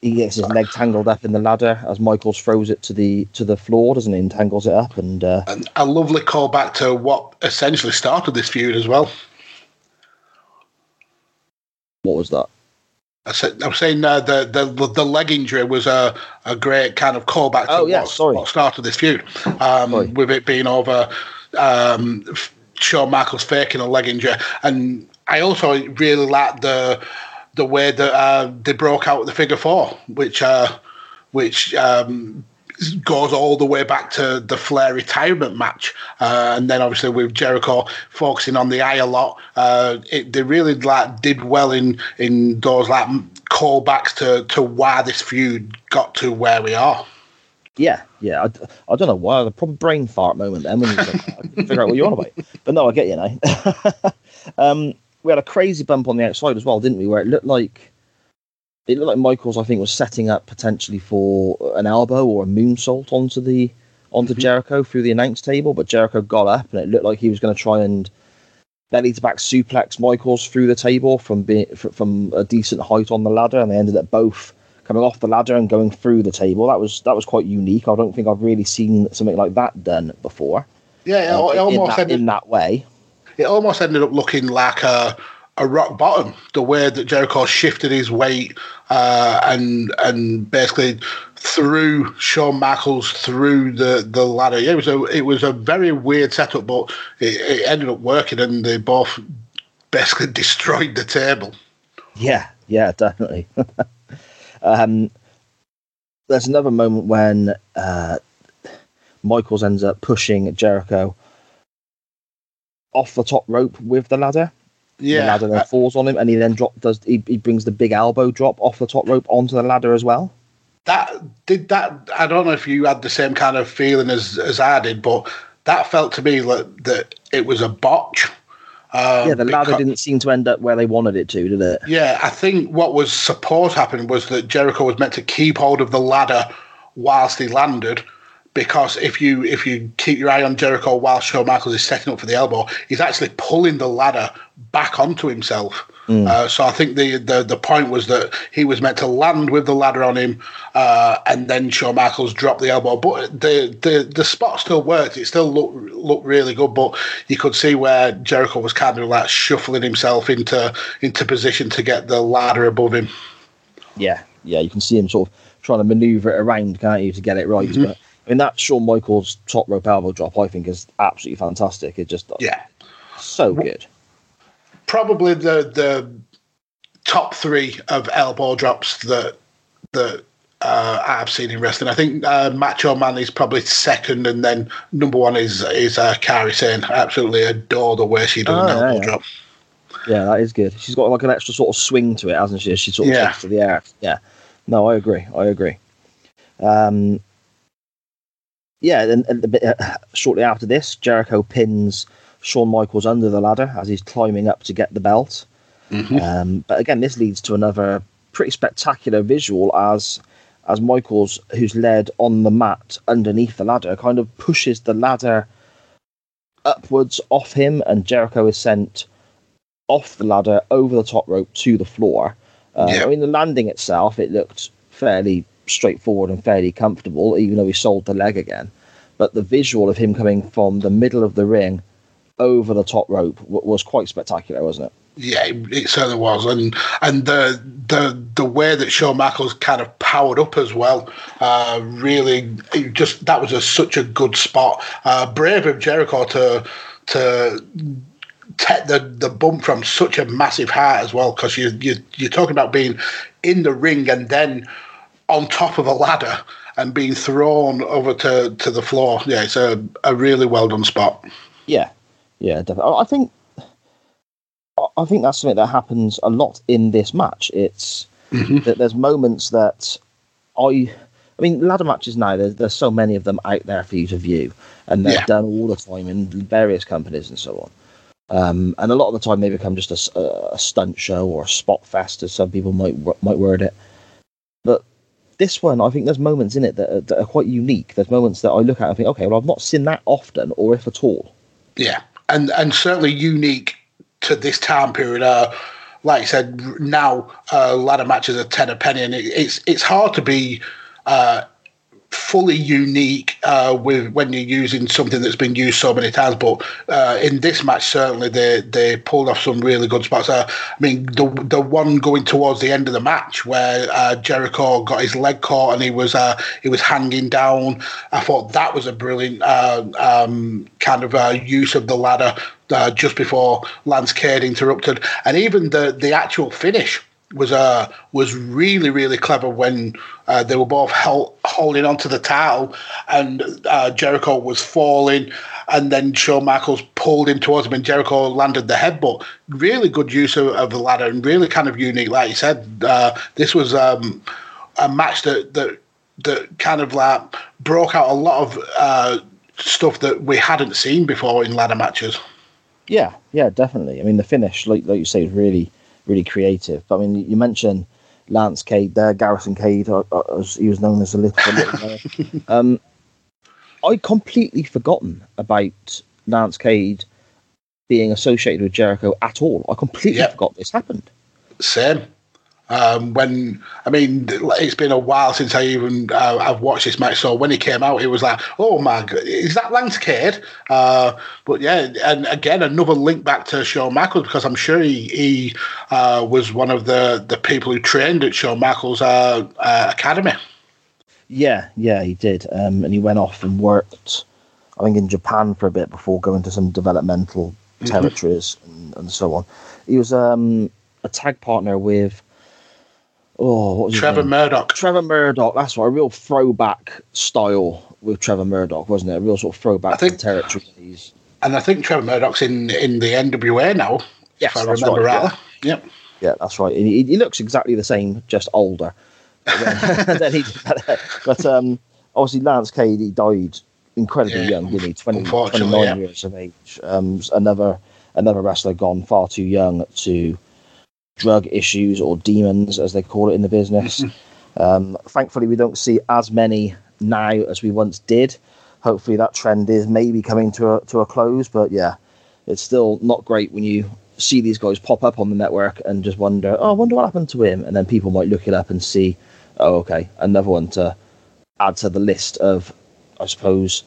He gets his leg tangled up in the ladder as Michaels throws it to the to the floor, doesn't he? And tangles it up, and uh, And a lovely callback to what essentially started this feud as well. what was that? I said, I was saying uh, the, the the leg injury was a, a great kind of callback to Oh, yeah, what, sorry. what started this feud, um, with it being over um, Shawn Michaels faking a leg injury, and I also really liked the the way that uh, they broke out the figure four, which uh, which um, goes all the way back to the Flair retirement match, uh, and then obviously with Jericho focusing on the eye a lot, uh, it, they really like did well in in those like callbacks to to why this feud got to where we are. Yeah, yeah. I, I don't know why. The proper brain fart moment then when you like, figure out what you're on about. But no, I get you now. [laughs] um, we had a crazy bump on the outside as well, didn't we? Where it looked like it looked like Michaels, I think, was setting up potentially for an elbow or a moonsault onto the onto Jericho through the announce table, but Jericho got up and it looked like he was going to try and belly to back suplex Michaels through the table from being from a decent height on the ladder, and they ended up both coming off the ladder and going through the table. That was that was quite unique. I don't think I've really seen something like that done before. Yeah, uh, it, in, almost that, ended in that way. it almost ended up looking like a a rock bottom. The way that Jericho shifted his weight uh, and and basically threw Shawn Michaels through the, the ladder. Yeah, it was a it was a very weird setup, but it, it ended up working, and they both basically [laughs] destroyed the table. Yeah, yeah, definitely. [laughs] um, there's another moment when uh, Michaels ends up pushing Jericho off the top rope with the ladder. The Yeah, ladder then falls on him, and he then drop does he, he brings the big elbow drop off the top rope onto the ladder as well. that did that. I don't know if you had the same kind of feeling as as I did, but that felt to me like that it was a botch. Um, yeah, the ladder because- didn't seem to end up where they wanted it to, did it? Yeah, I think what was supposed to happen was that Jericho was meant to keep hold of the ladder whilst he landed. Because if you if you keep your eye on Jericho while Shawn Michaels is setting up for the elbow, he's actually pulling the ladder back onto himself. Uh, so I think the, the the point was that he was meant to land with the ladder on him, uh, and then Shawn Michaels dropped the elbow. But the the, the spot still worked. It still looked looked really good. But you could see where Jericho was kind of like shuffling himself into into position to get the ladder above him. Yeah, yeah, you can see him sort of trying to maneuver it around, can't you, to get it right? Mm-hmm. But I mean, that Shawn Michaels top rope elbow drop, I think, is absolutely fantastic. It just Yeah, so good. probably the the top three of elbow drops that that uh, I've seen in wrestling. I think uh, Macho Man is probably second, and then number one is is uh, Kairi Sane. I absolutely adore the way she does Oh, an yeah, elbow yeah. drop. Yeah, that is good. She's got like an extra sort of swing to it, hasn't she? She sort of Yeah. takes to the air. Yeah. No, I agree. I agree. Um, yeah, and, and bit, uh, shortly after this, Jericho pins Shawn Michaels under the ladder as he's climbing up to get the belt. Mhm. Um, but again, this leads to another pretty spectacular visual as as Michaels, who's led on the mat underneath the ladder, kind of pushes the ladder upwards off him, and Jericho is sent off the ladder over the top rope to the floor. Uh, Yeah. I mean, the landing itself, it looked fairly straightforward and fairly comfortable, even though he sold the leg again. But the visual of him coming from the middle of the ring over the top rope was quite spectacular, wasn't it? Yeah, it, certainly was, and and the the the way that Shawn Michaels kind of powered up as well, uh, really, just that was a, such a good spot. Uh, brave of Jericho to to take the the bump from such a massive height as well, because you you you're talking about being in the ring and then on top of a ladder and being thrown over to to the floor. Yeah, it's a a really well done spot. Yeah, yeah, definitely. I think I- think that's something that happens a lot in this match. It's Mhm. that there's moments that I, I mean, ladder matches now. There's there's so many of them out there for you to view, and they're Yeah. done all the time in various companies and so on. Um, and a lot of the time they become just a stunt show or a spot fest, as some people might might word it. This one, I think there's moments in it that are, that are quite unique. There's moments that I look at and think, okay, well, I've not seen that often, or if at all. Yeah, and and certainly unique to this time period. Uh, like I said, now uh, ladder matches are ten a penny, and it, it's it's hard to be uh, fully unique uh, with when you're using something that's been used so many times. But uh, in this match, certainly they they pulled off some really good spots. Uh, I mean, the the one going towards the end of the match where uh, Jericho got his leg caught and he was uh, he was hanging down. I thought that was a brilliant uh, um, kind of use of the ladder just before Lance Cade interrupted, and even the the actual finish was uh was really really clever when uh, they were both held, holding onto the towel and uh, Jericho was falling and then Shawn Michaels pulled him towards him and Jericho landed the headbutt really good use of, of the ladder and really kind of unique like you said uh, this was um, a match that that that kind of like broke out a lot of uh, stuff that we hadn't seen before in ladder matches Yeah, yeah, definitely. I mean, the finish, like like you say, is really, really creative. But I mean, you mentioned Lance Cade there, Garrison Cade, uh, uh, as he was known as a little. little [laughs] um, I'd completely forgotten about Lance Cade being associated with Jericho at all. I completely Yep. forgot this happened. Same. Um, when I mean, it's been a while since I even uh, I've watched this match. So when he came out, it was like, oh my god, is that Lance Cade? Uh, but yeah, and again, another link back to Shawn Michaels because I'm sure he, he uh, was one of the the people who trained at Shawn Michaels' uh, uh, academy. Yeah, yeah, he did. Um, and he went off and worked, I think, in Japan for a bit before going to some developmental territories and, and so on. He was um, a tag partner with, oh, Trevor? Murdoch. Trevor Murdoch. That's right, a real throwback style with Trevor Murdoch, wasn't it? A real sort of throwback I think- territory. And I think Trevor Murdoch's in, in the NWA now, Yes, if I remember right, rightly. Yep. yeah, that's right. He, he looks exactly the same, just older. [laughs] [laughs] he. But um, obviously, Lance Cade, he died incredibly Yeah, young, didn't he? 20, 29 yeah. years of age. Um, another another wrestler gone far too young to drug issues or demons, as they call it in the business. um, thankfully, we don't see as many now as we once did. Hopefully, that trend is maybe coming to a, to a close. But yeah, it's still not great when you see these guys pop up on the network and just wonder, oh, I wonder what happened to him. And then people might look it up and see, oh, okay, another one to add to the list of, I suppose,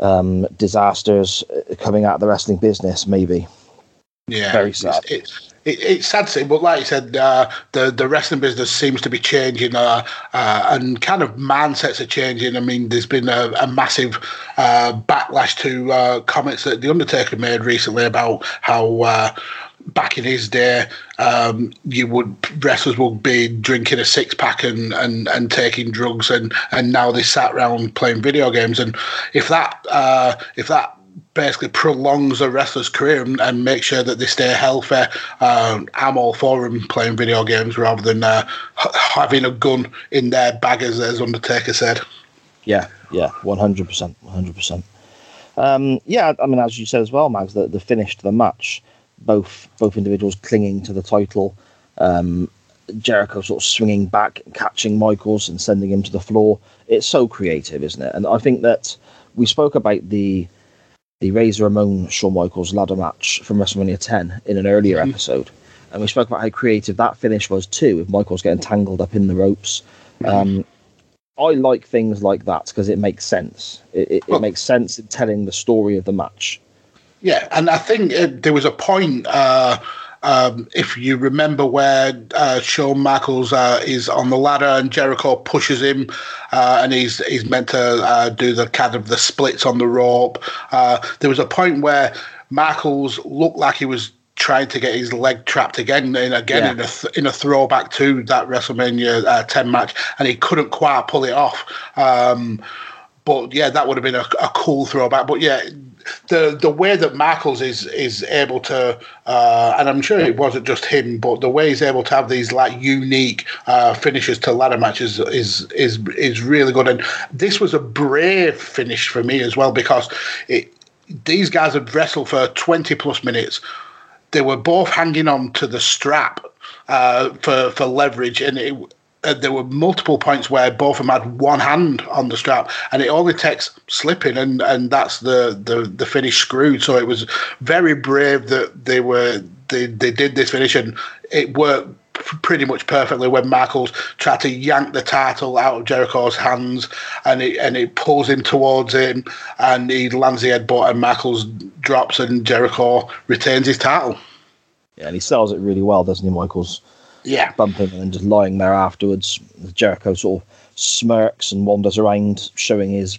um, disasters coming out of the wrestling business, maybe. Yeah, Very sad. It's, it, it, it's sad to see, but like you said, uh, the the wrestling business seems to be changing, uh, uh, and kind of mindsets are changing. I mean, there's been a, a massive uh, backlash to uh, comments that the Undertaker made recently about how. Uh, back in his day, um, you would wrestlers would be drinking a six pack and, and, and taking drugs, and, and now they sat around playing video games. And if that uh, if that basically prolongs a wrestler's career and, and make sure that they stay healthy, um, I'm all for them playing video games rather than uh, having a gun in their bag, as, as Undertaker said. Yeah, yeah, one hundred percent, one hundred percent. Um, yeah, I mean, as you said as well, Mags, the, the finish to the match, both both individuals clinging to the title, um, Jericho sort of swinging back, catching Michaels and sending him to the floor. It's so creative, isn't it? And I think that we spoke about the the Razor Ramon Shawn Michaels ladder match from WrestleMania 10 in an earlier episode, and we spoke about how creative that finish was too, with Michaels getting tangled up in the ropes. Um, I like things like that because it makes sense. It, it, Well- it makes sense in telling the story of the match. Yeah, and I think uh, there was a point, uh, um, if you remember, where uh, Shawn Michaels uh, is on the ladder and Jericho pushes him, uh, and he's he's meant to uh, do the kind of the splits on the rope. Uh, there was a point where Michaels looked like he was trying to get his leg trapped again and again Yeah. in a th- in a throwback to that WrestleMania uh, 10 match, and he couldn't quite pull it off. Um, but yeah, that would have been a, a cool throwback. But yeah, the the way that Michaels is is able to, uh, and I'm sure it wasn't just him, but the way he's able to have these like unique uh, finishes to ladder matches is is is really good. And this was a brave finish for me as well because it, these guys had wrestled for 20 plus minutes. They were both hanging on to the strap uh, for for leverage, and it, uh, there were multiple points where both of them had one hand on the strap, and it only takes slipping, and, and that's the, the the finish screwed. So it was very brave that they were they, they did this finish, and it worked pretty much perfectly when Michaels tried to yank the title out of Jericho's hands, and it and it pulls him towards him, and he lands the headbutt, and Michaels drops, and Jericho retains his title. Yeah, and he sells it really well, doesn't he, Michaels? Yeah. Bumping and then just lying there afterwards. Jericho sort of smirks and wanders around, showing his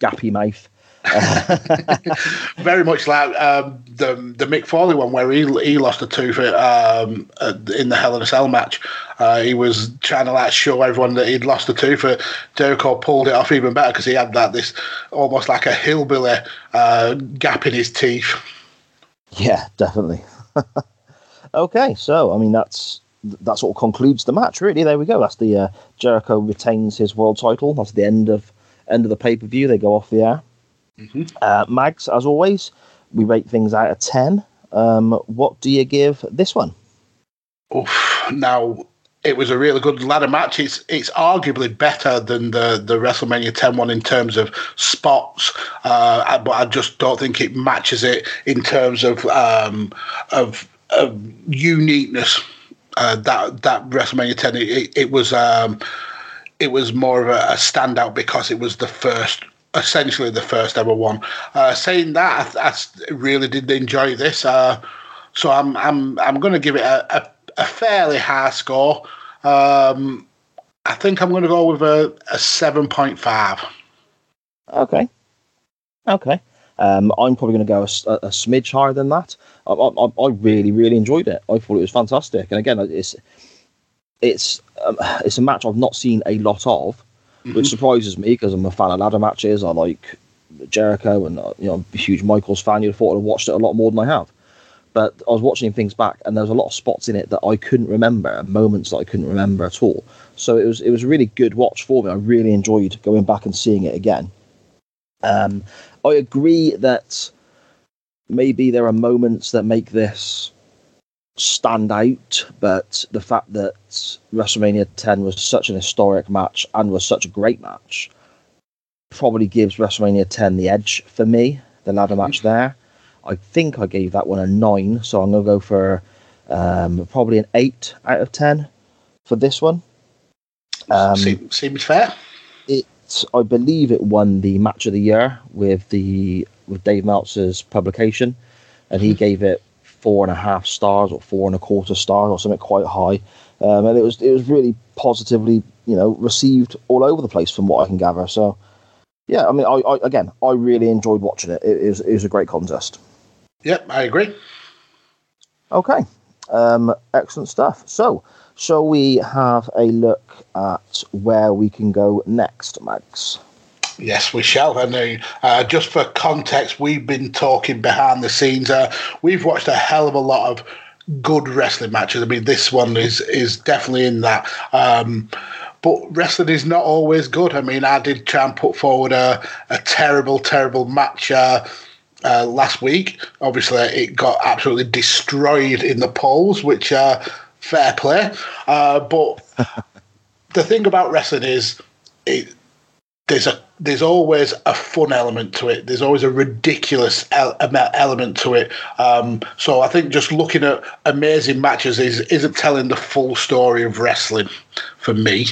gappy mouth. [laughs] very much like um, the the Mick Foley one where he he lost a tooth um, in the Hell in a Cell match. Uh, he was trying to like show everyone that he'd lost a tooth. Uh, Jericho pulled it off even better because he had that this almost like a hillbilly uh, gap in his teeth. Yeah, definitely. [laughs] okay, so I mean that's that sort of concludes the match. Really, there we go. That's the uh, Jericho retains his world title. That's the end of end of the pay per view. They go off the air. Uh, Mags, as always, we rate things out of ten. Um, what do you give this one? Oof. Now it was a really good ladder match. It's it's arguably better than the the WrestleMania 10 one in terms of spots, uh, but I just don't think it matches it in terms of um, of, of uniqueness. Uh, that that WrestleMania 10 it, it, was um, it was more of a, a standout because it was the first essentially the first ever one. Uh, saying that, I, I really did enjoy this. Uh, so I'm I'm I'm going to give it a, a, a fairly high score. Um, I think I'm going to go with a, a seven point five. Okay, okay. Um, I'm probably going to go a smidge higher than that. I, I, I really, really enjoyed it. I thought it was fantastic. And again, it's it's um, it's a match I've not seen a lot of, which surprises me because I'm a fan of ladder matches. I like Jericho, and uh, you know, I'm a huge Michaels fan. You'd have thought I'd watched it a lot more than I have. But I was watching things back, and there was a lot of spots in it that I couldn't remember, moments that I couldn't remember at all. So it was it was a really good watch for me. I really enjoyed going back and seeing it again. Um, I agree that maybe there are moments that make this stand out, but the fact that WrestleMania 10 was such an historic match and was such a great match probably gives WrestleMania 10 the edge for me, the ladder match there. I think I gave that one a 9, so I'm going to go for um, probably an 8 out of 10 for this one. Um, seems, seems fair. it I believe it won the match of the year with the with Dave Meltzer's publication, and he gave it four and a half stars or four and a quarter stars or something quite high, um, and it was it was really positively you know received all over the place from what I can gather. So yeah, I mean, I, I again I really enjoyed watching it. It, it was it was a great contest. Yep, I agree. Okay, um, excellent stuff. So, shall we have a look at where we can go next, Mags? Yes, we shall. And uh, uh, just for context, we've been talking behind the scenes. Uh, we've watched a hell of a lot of good wrestling matches. I mean, this one is is definitely in that. Um, but wrestling is not always good. I mean, I did try and put forward a, a terrible, terrible match uh, uh, last week. Obviously, it got absolutely destroyed in the polls, which uh, fair play. Uh, but [laughs] the thing about wrestling is, it, there's a there's always a fun element to it. There's always a ridiculous el- element to it. Um, so I think just looking at amazing matches is isn't telling the full story of wrestling for me.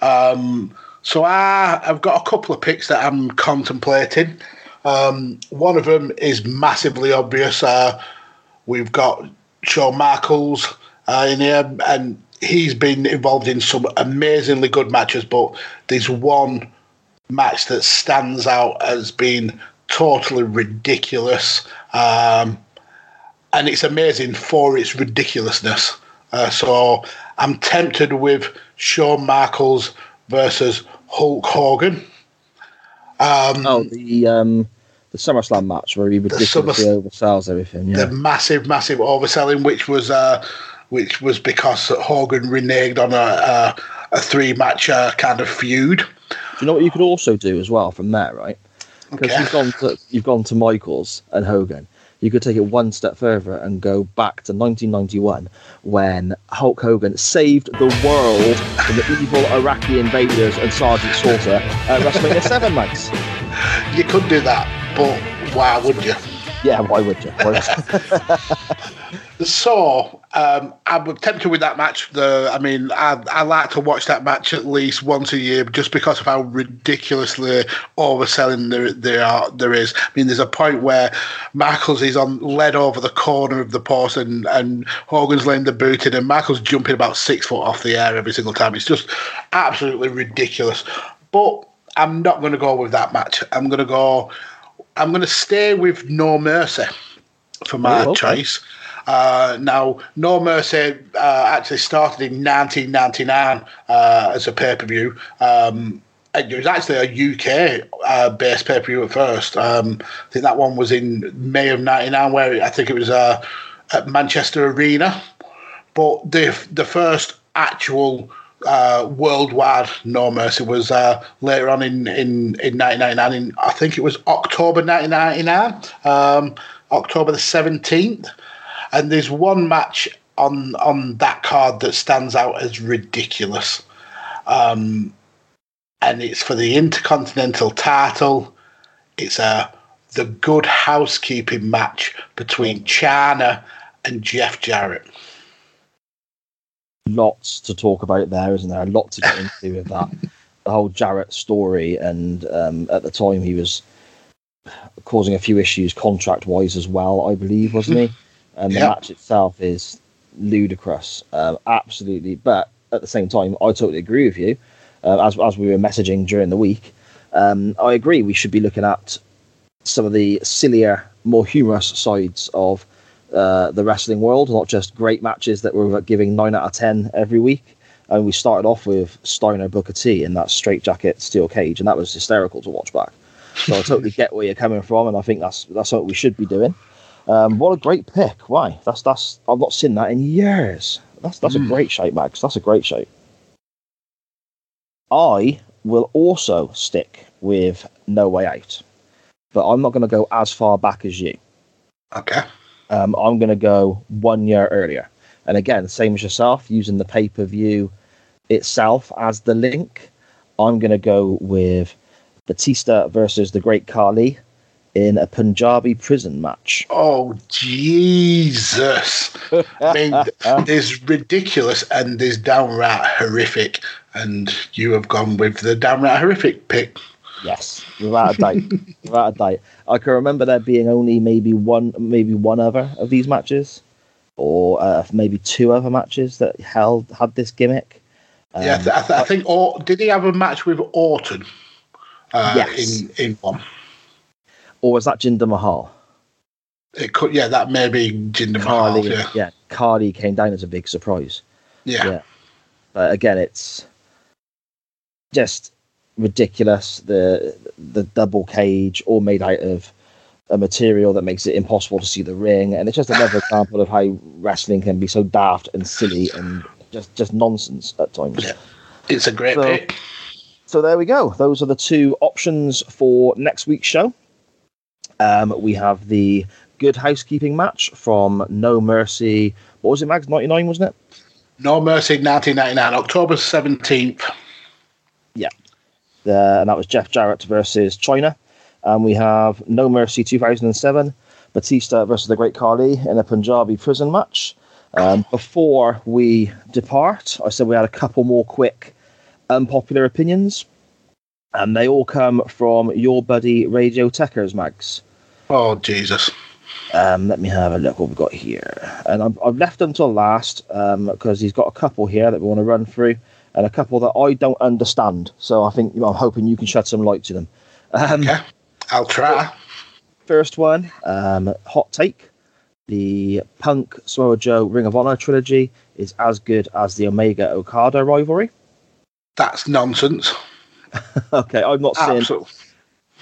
Um, so I, I've got a couple of picks that I'm contemplating. Um, one of them is massively obvious. Uh, we've got Shawn Michaels uh, in here, and he's been involved in some amazingly good matches. But there's one match that stands out as being totally ridiculous, um, and it's amazing for its ridiculousness. Uh, so I'm tempted with Shawn Michaels versus Hulk Hogan. Um, Oh, the um, the SummerSlam match where he ridiculously oversells everything. Yeah. the massive, massive overselling, which was uh, which was because Hogan reneged on a a, a three match uh, kind of feud. You know what you could also do as well from there, right? Because Okay. you've gone to you've gone to Michaels and Hogan. You could take it one step further and go back to 1991 when Hulk Hogan saved the world from the evil Iraqi invaders and Sergeant Slaughter at WrestleMania 7, Mags. [laughs] You could do that, but why would you? Yeah, why would you? Why would you? [laughs] So um, I'm tempted with that match. The I mean, I, I like to watch that match at least once a year, just because of how ridiculously overselling there there are there is. I mean, there's a point where Michaels is on led over the corner of the post, and and Hogan's laying the boot in, and Michaels jumping about six foot off the air every single time. It's just absolutely ridiculous. But I'm not going to go with that match. I'm going to go. I'm going to stay with No Mercy for my Oh, okay. choice. Uh, now, No Mercy uh, actually started in 1999 uh, as a pay per view. Um, it was actually a UK uh, based pay per view at first. Um, I think that one was in May of 99, where I think it was uh, at Manchester Arena. But the the first actual uh, worldwide No Mercy was uh, later on in, in, in 1999. In, I think it was October 1999, um, October the 17th. And there's one match on on that card that stands out as ridiculous. Um, and it's for the Intercontinental title. It's a the good housekeeping match between Chyna and Jeff Jarrett. Lots to talk about there, isn't there? A lot to get into with that. The [laughs] whole Jarrett story, and um, at the time he was causing a few issues contract wise as well, I believe, wasn't he? [laughs] And the Yeah. match itself is ludicrous, um, absolutely. But at the same time, I totally agree with you. Uh, as as we were messaging during the week, um, I agree. We should be looking at some of the sillier, more humorous sides of uh, the wrestling world, not just great matches that we're giving nine out of ten every week. And we started off with Steiner Booker T in that straight jacket steel cage, and that was hysterical to watch back. So I totally [laughs] get where you're coming from, and I think that's that's what we should be doing. Um, what a great pick! Why? That's that's I've not seen that in years. That's that's a great shape, Mags. That's a great shape. I will also stick with No Way Out, but I'm not going to go as far back as you. Okay. Um, I'm going to go one year earlier. And again, same as yourself, using the pay per view itself as the link, I'm going to go with Batista versus the Great Khali in a Punjabi prison match. Oh Jesus! I mean, [laughs] there's ridiculous and there's downright horrific, and you have gone with the downright horrific pick. Yes, without a doubt. without a doubt. I can remember there being only maybe one, maybe one other of these matches, or uh, maybe two other matches that held had this gimmick. Um, yeah, I, th- I, th- I think. Or did he have a match with Orton? Uh, Yes. In in one. Or was that Jinder Mahal? It could, yeah, that may be Jinder Mahal. Yeah, yeah, Khali came down as a big surprise. yeah, Yeah. But again, it's just ridiculous. The the double cage, all made out of a material that makes it impossible to see the ring, and it's just another [laughs] example of how wrestling can be so daft and silly and just just nonsense at times. Yeah. It's a great So- pick. So there we go. Those are the two options for next week's show. Um, we have the Good Housekeeping match from No Mercy. What was it? Ninety nine, wasn't it? No Mercy, 1999, October 17th. Uh, and that was Jeff Jarrett versus Chyna. And we have No Mercy 2007, Batista versus the Great Khali in a Punjabi prison match. Um, before we depart, I said we had a couple more quick unpopular opinions, and they all come from your buddy Radio Techers, Mags. Oh, Jesus. Um, let me have a look what we've got here. And I've, I've left until last because he's got a couple here that we want to run through and a couple that I don't understand. So I think I'm hoping you can shed some light to them. Um, Okay. I'll try. First one, um, hot take. The Punk Samoa Joe Ring of Honor trilogy is as good as the Omega Okada rivalry. That's nonsense. [laughs] okay, I'm not saying.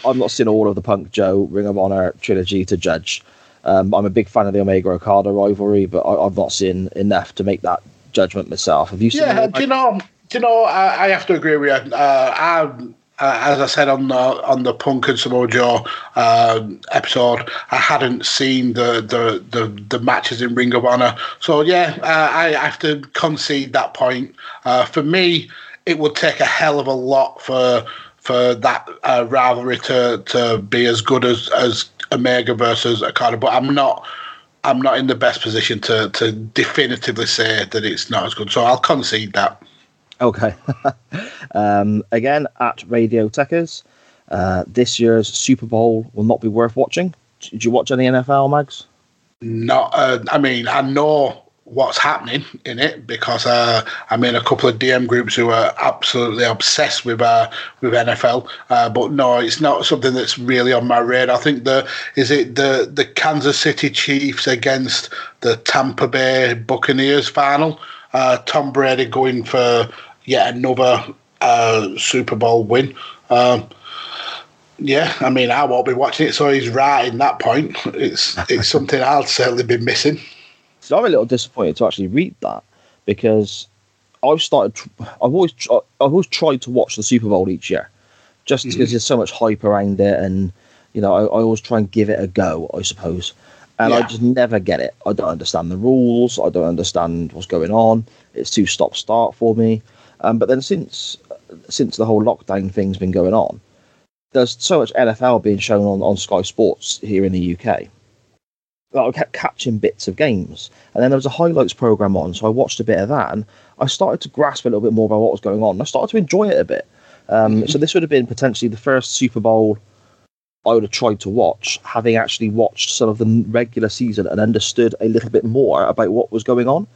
I've not seen all of the Punk Joe Ring of Honor trilogy to judge. Um, I'm a big fan of the Omega Okada rivalry, but I, I've not seen enough to make that judgment myself. Have you seen? Yeah, do you know? Do you know? I, I have to agree with you. Uh, I, uh, as I said on the on the Punk and Samoa Joe uh, episode, I hadn't seen the, the the the matches in Ring of Honor. So yeah, uh, I have to concede that point. Uh, for me, it would take a hell of a lot for for that uh, rivalry to to be as good as as Omega versus Okada. But I'm not. I'm not in the best position to, to definitively say that it's not as good. So I'll concede that. Okay. [laughs] um, again, at Radio Techers, uh, this year's Super Bowl will not be worth watching. Did you watch any NFL, Mags? Not, uh, I mean, I know what's happening in it because uh, I'm in a couple of DM groups who are absolutely obsessed with uh, with NFL. Uh, but no, it's not something that's really on my radar. I think the is it the the Kansas City Chiefs against the Tampa Bay Buccaneers final. Uh, Tom Brady going for yet another uh, Super Bowl win. Um, yeah, I mean, I won't be watching it, so he's right in that point. It's it's something I'll certainly be missing. So I'm a little disappointed to actually read that because I've started. I've always I've always tried to watch the Super Bowl each year, just because there's so much hype around it, and you know I, I always try and give it a go. I suppose, and I just never get it. I don't understand the rules. I don't understand what's going on. It's too stop start for me. Um, but then since since the whole lockdown thing's been going on, there's so much NFL being shown on, on Sky Sports here in the UK. I kept catching bits of games. And then there was a highlights program on, so I watched a bit of that and I started to grasp a little bit more about what was going on. I started to enjoy it a bit. Um, So this would have been potentially the first Super Bowl I would have tried to watch, having actually watched some of the regular season and understood a little bit more about what was going on.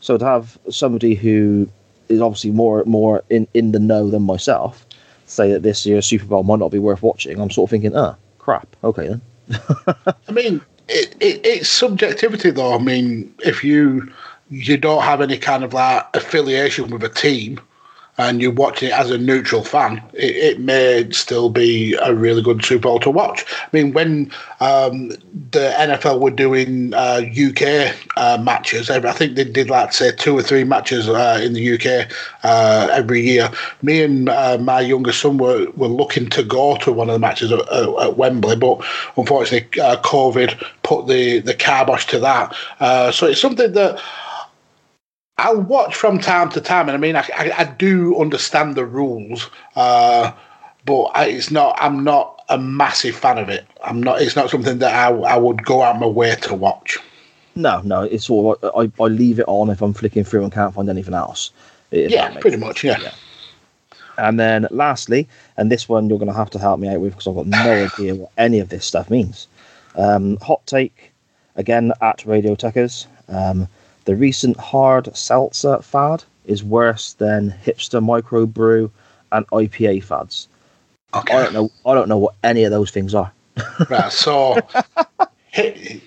So to have somebody who is obviously more more in, in the know than myself say that this year's Super Bowl might not be worth watching, I'm sort of thinking, ah, crap. Okay then. [laughs] I mean, it, it, it's subjectivity, though. I mean, if you you don't have any kind of like affiliation with a team, and you're watching it as a neutral fan, it, it may still be a really good Super Bowl to watch. I mean, when um, the NFL were doing uh, UK uh, matches, I think they did like say two or three matches uh, in the UK uh, every year. Me and uh, my younger son were, were looking to go to one of the matches at, at, Wembley, but unfortunately, uh, COVID put the the kibosh to that. So it's something that. I'll watch from time to time, and I mean, I, I, I do understand the rules, uh, but I, it's not. I'm not a massive fan of it. I'm not. It's not something that I, I would go out my way to watch. No, no, it's all I, I leave it on if I'm flicking through and can't find anything else. yeah, pretty sense. much. Yeah. Yeah. And then lastly, and this one you're going to have to help me out with because I've got no [laughs] idea what any of this stuff means. Um, hot take, again at Radio Techers. Um, the recent hard seltzer fad is worse than hipster microbrew and IPA fads. I don't know. I don't know what any of those things are. [laughs] right. So, and,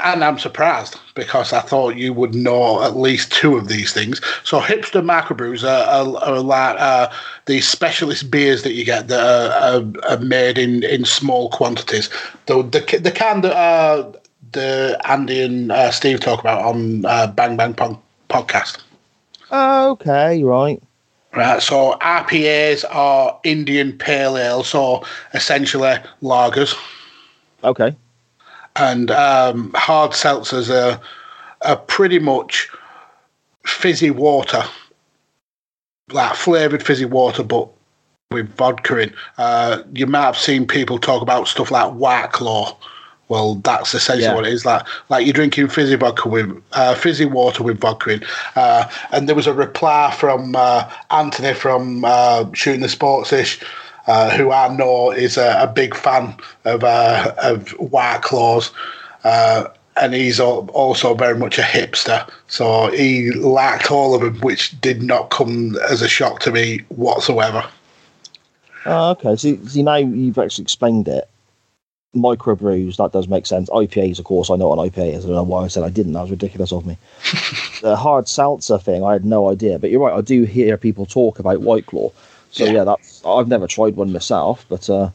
and I'm surprised because I thought you would know at least two of these things. So hipster microbrews are, are, are like uh, these specialist beers that you get that are, are, are made in, in small quantities. The the, the kind that uh, the Andy and uh, Steve talk about on uh, Bang Bang Pong podcast. Okay, right. Right, so IPAs are Indian Pale Ale, so essentially lagers. Okay. and um, hard seltzers are, are pretty much fizzy water, like flavored fizzy water, but with vodka in. Uh, you might have seen people talk about stuff like White Claw. Well, that's essentially Yeah. what it is. Like, like you're drinking fizzy vodka with uh, fizzy water with vodka in. Uh, and there was a reply from uh, Anthony from uh, Shooting the Sportsish, uh, who I know is a, a big fan of uh, of White Claws. Uh, and he's also very much a hipster, so he liked all of them, which did not come as a shock to me whatsoever. Oh, okay. So, see, now you've actually explained it. Microbrews, that does make sense. IPAs, of course, I know what an IPA is. I don't know why I said I didn't. That was ridiculous of me. [laughs] the hard seltzer thing, I had no idea. But you're right, I do hear people talk about White Claw. So, Yeah. yeah, that's I've never tried one myself. But, uh,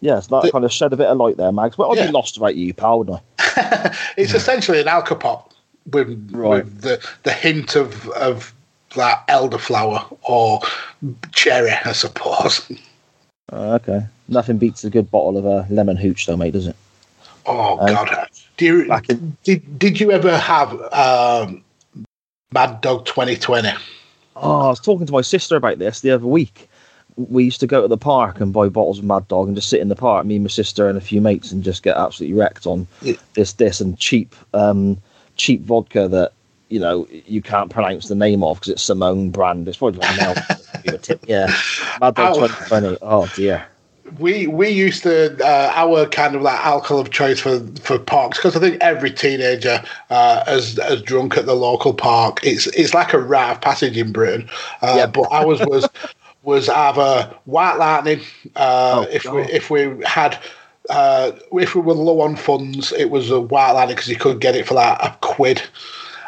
yeah, so that The- kind of shed a bit of light there, Mags. But I'd Yeah. be lost about you, pal, wouldn't I? [laughs] It's essentially an alcopop with, Right. with the, the hint of of like elderflower or cherry, I suppose. Uh, okay. Nothing beats a good bottle of a lemon hooch, though, mate, does it? Oh Um, God! Do you, in- did did you ever have um, Mad Dog Twenty Twenty? Oh, I was talking to my sister about this the other week. We used to go to the park and buy bottles of Mad Dog and just sit in the park, me and my sister and a few mates, and just get absolutely wrecked on Yeah. this, this, and cheap, um, cheap vodka that you know you can't pronounce the name of because it's Simone brand. It's probably. [laughs] A tip, yeah. Mad Dog 2020. Oh dear. We we used to uh, our kind of like alcohol of choice for for parks because I think every teenager uh, has has drunk at the local park. It's it's like a rite of passage in Britain. Uh, Yeah. But ours was [laughs] was either White Lightning. Uh, Oh, if we if we had. Uh, if we were low on funds, it was a white lightning because you could get it for like a quid.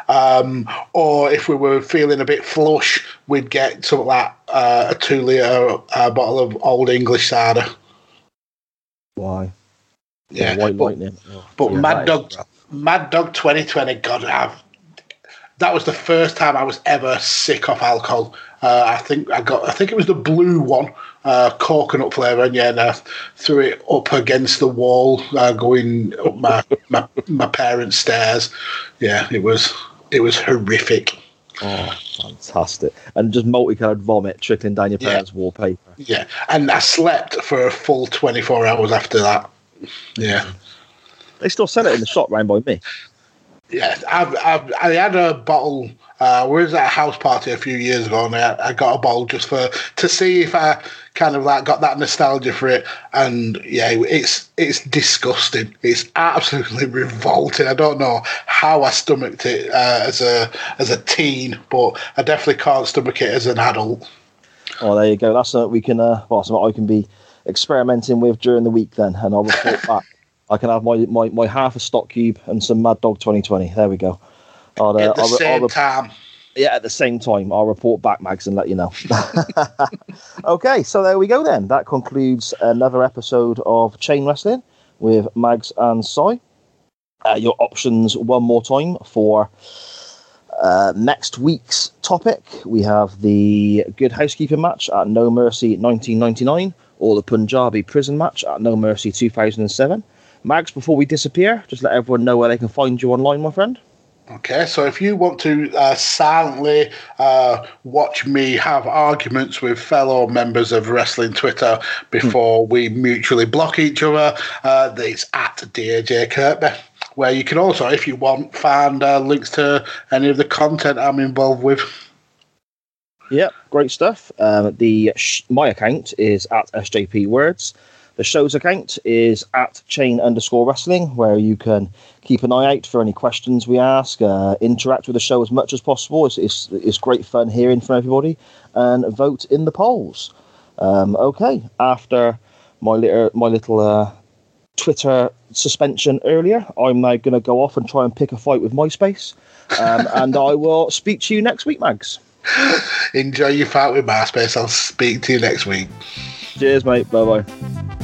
Um, or if we were feeling a bit flush, we'd get something like uh, a two litre uh, bottle of old English cider. Why? Yeah, White but, lightning. Oh, but dear, Mad Dog, rough. Mad Dog 2020, God, I've, that was the first time I was ever sick of alcohol. Uh, I think I got, I think it was the blue one, uh, coconut flavour, and yeah, and I threw it up against the wall, uh, going up my, my my parents' stairs. Yeah, it was it was horrific. Oh, fantastic! And just multicolored vomit trickling down your Yeah. parents' wallpaper. Yeah, and I slept for a full 24 hours after that. Yeah. Mm. They still sell it in the shop round by me. Yeah, I've, I've, I had a bottle. Uh, we was at a house party a few years ago, and I, I got a bottle just for to see if I kind of like got that nostalgia for it. And yeah, it's it's disgusting. It's absolutely [laughs] revolting. I don't know how I stomached it uh, as a as a teen, but I definitely can't stomach it as an adult. Oh, there you go. That's something we can, uh, well, something I can be experimenting with during the week then, and I'll report back. [laughs] I can have my, my, my half a stock cube and some Mad Dog 2020. There we go. I'll, uh, At the I'll, I'll, same time, yeah, at the same time, I'll report back, Mags, and let you know. [laughs] okay, so there we go then. That concludes another episode of Chain Wrestling with Mags and Si. Uh, your options one more time for uh, next week's topic. We have the Good Housekeeping match at No Mercy 1999 or the Punjabi prison match at No Mercy 2007. Mags, before we disappear, just let everyone know where they can find you online, my friend. Okay, so if you want to uh, silently uh, watch me have arguments with fellow members of Wrestling Twitter before we mutually block each other, uh, it's at DJ Kirby, where you can also, if you want, find uh, links to any of the content I'm involved with. Yep, great stuff. Um, the sh- my account is at SJP Words. The show's account is at chain underscore wrestling, where you can keep an eye out for any questions we ask, uh, interact with the show as much as possible. It's, it's, it's great fun hearing from everybody, and vote in the polls. Um, okay, after my little my little uh, Twitter suspension earlier. I'm now going to go off and try and pick a fight with MySpace. Um, [laughs] and I will speak to you next week, Mags. Enjoy your fight with MySpace. I'll speak to you next week. Cheers, mate. Bye bye.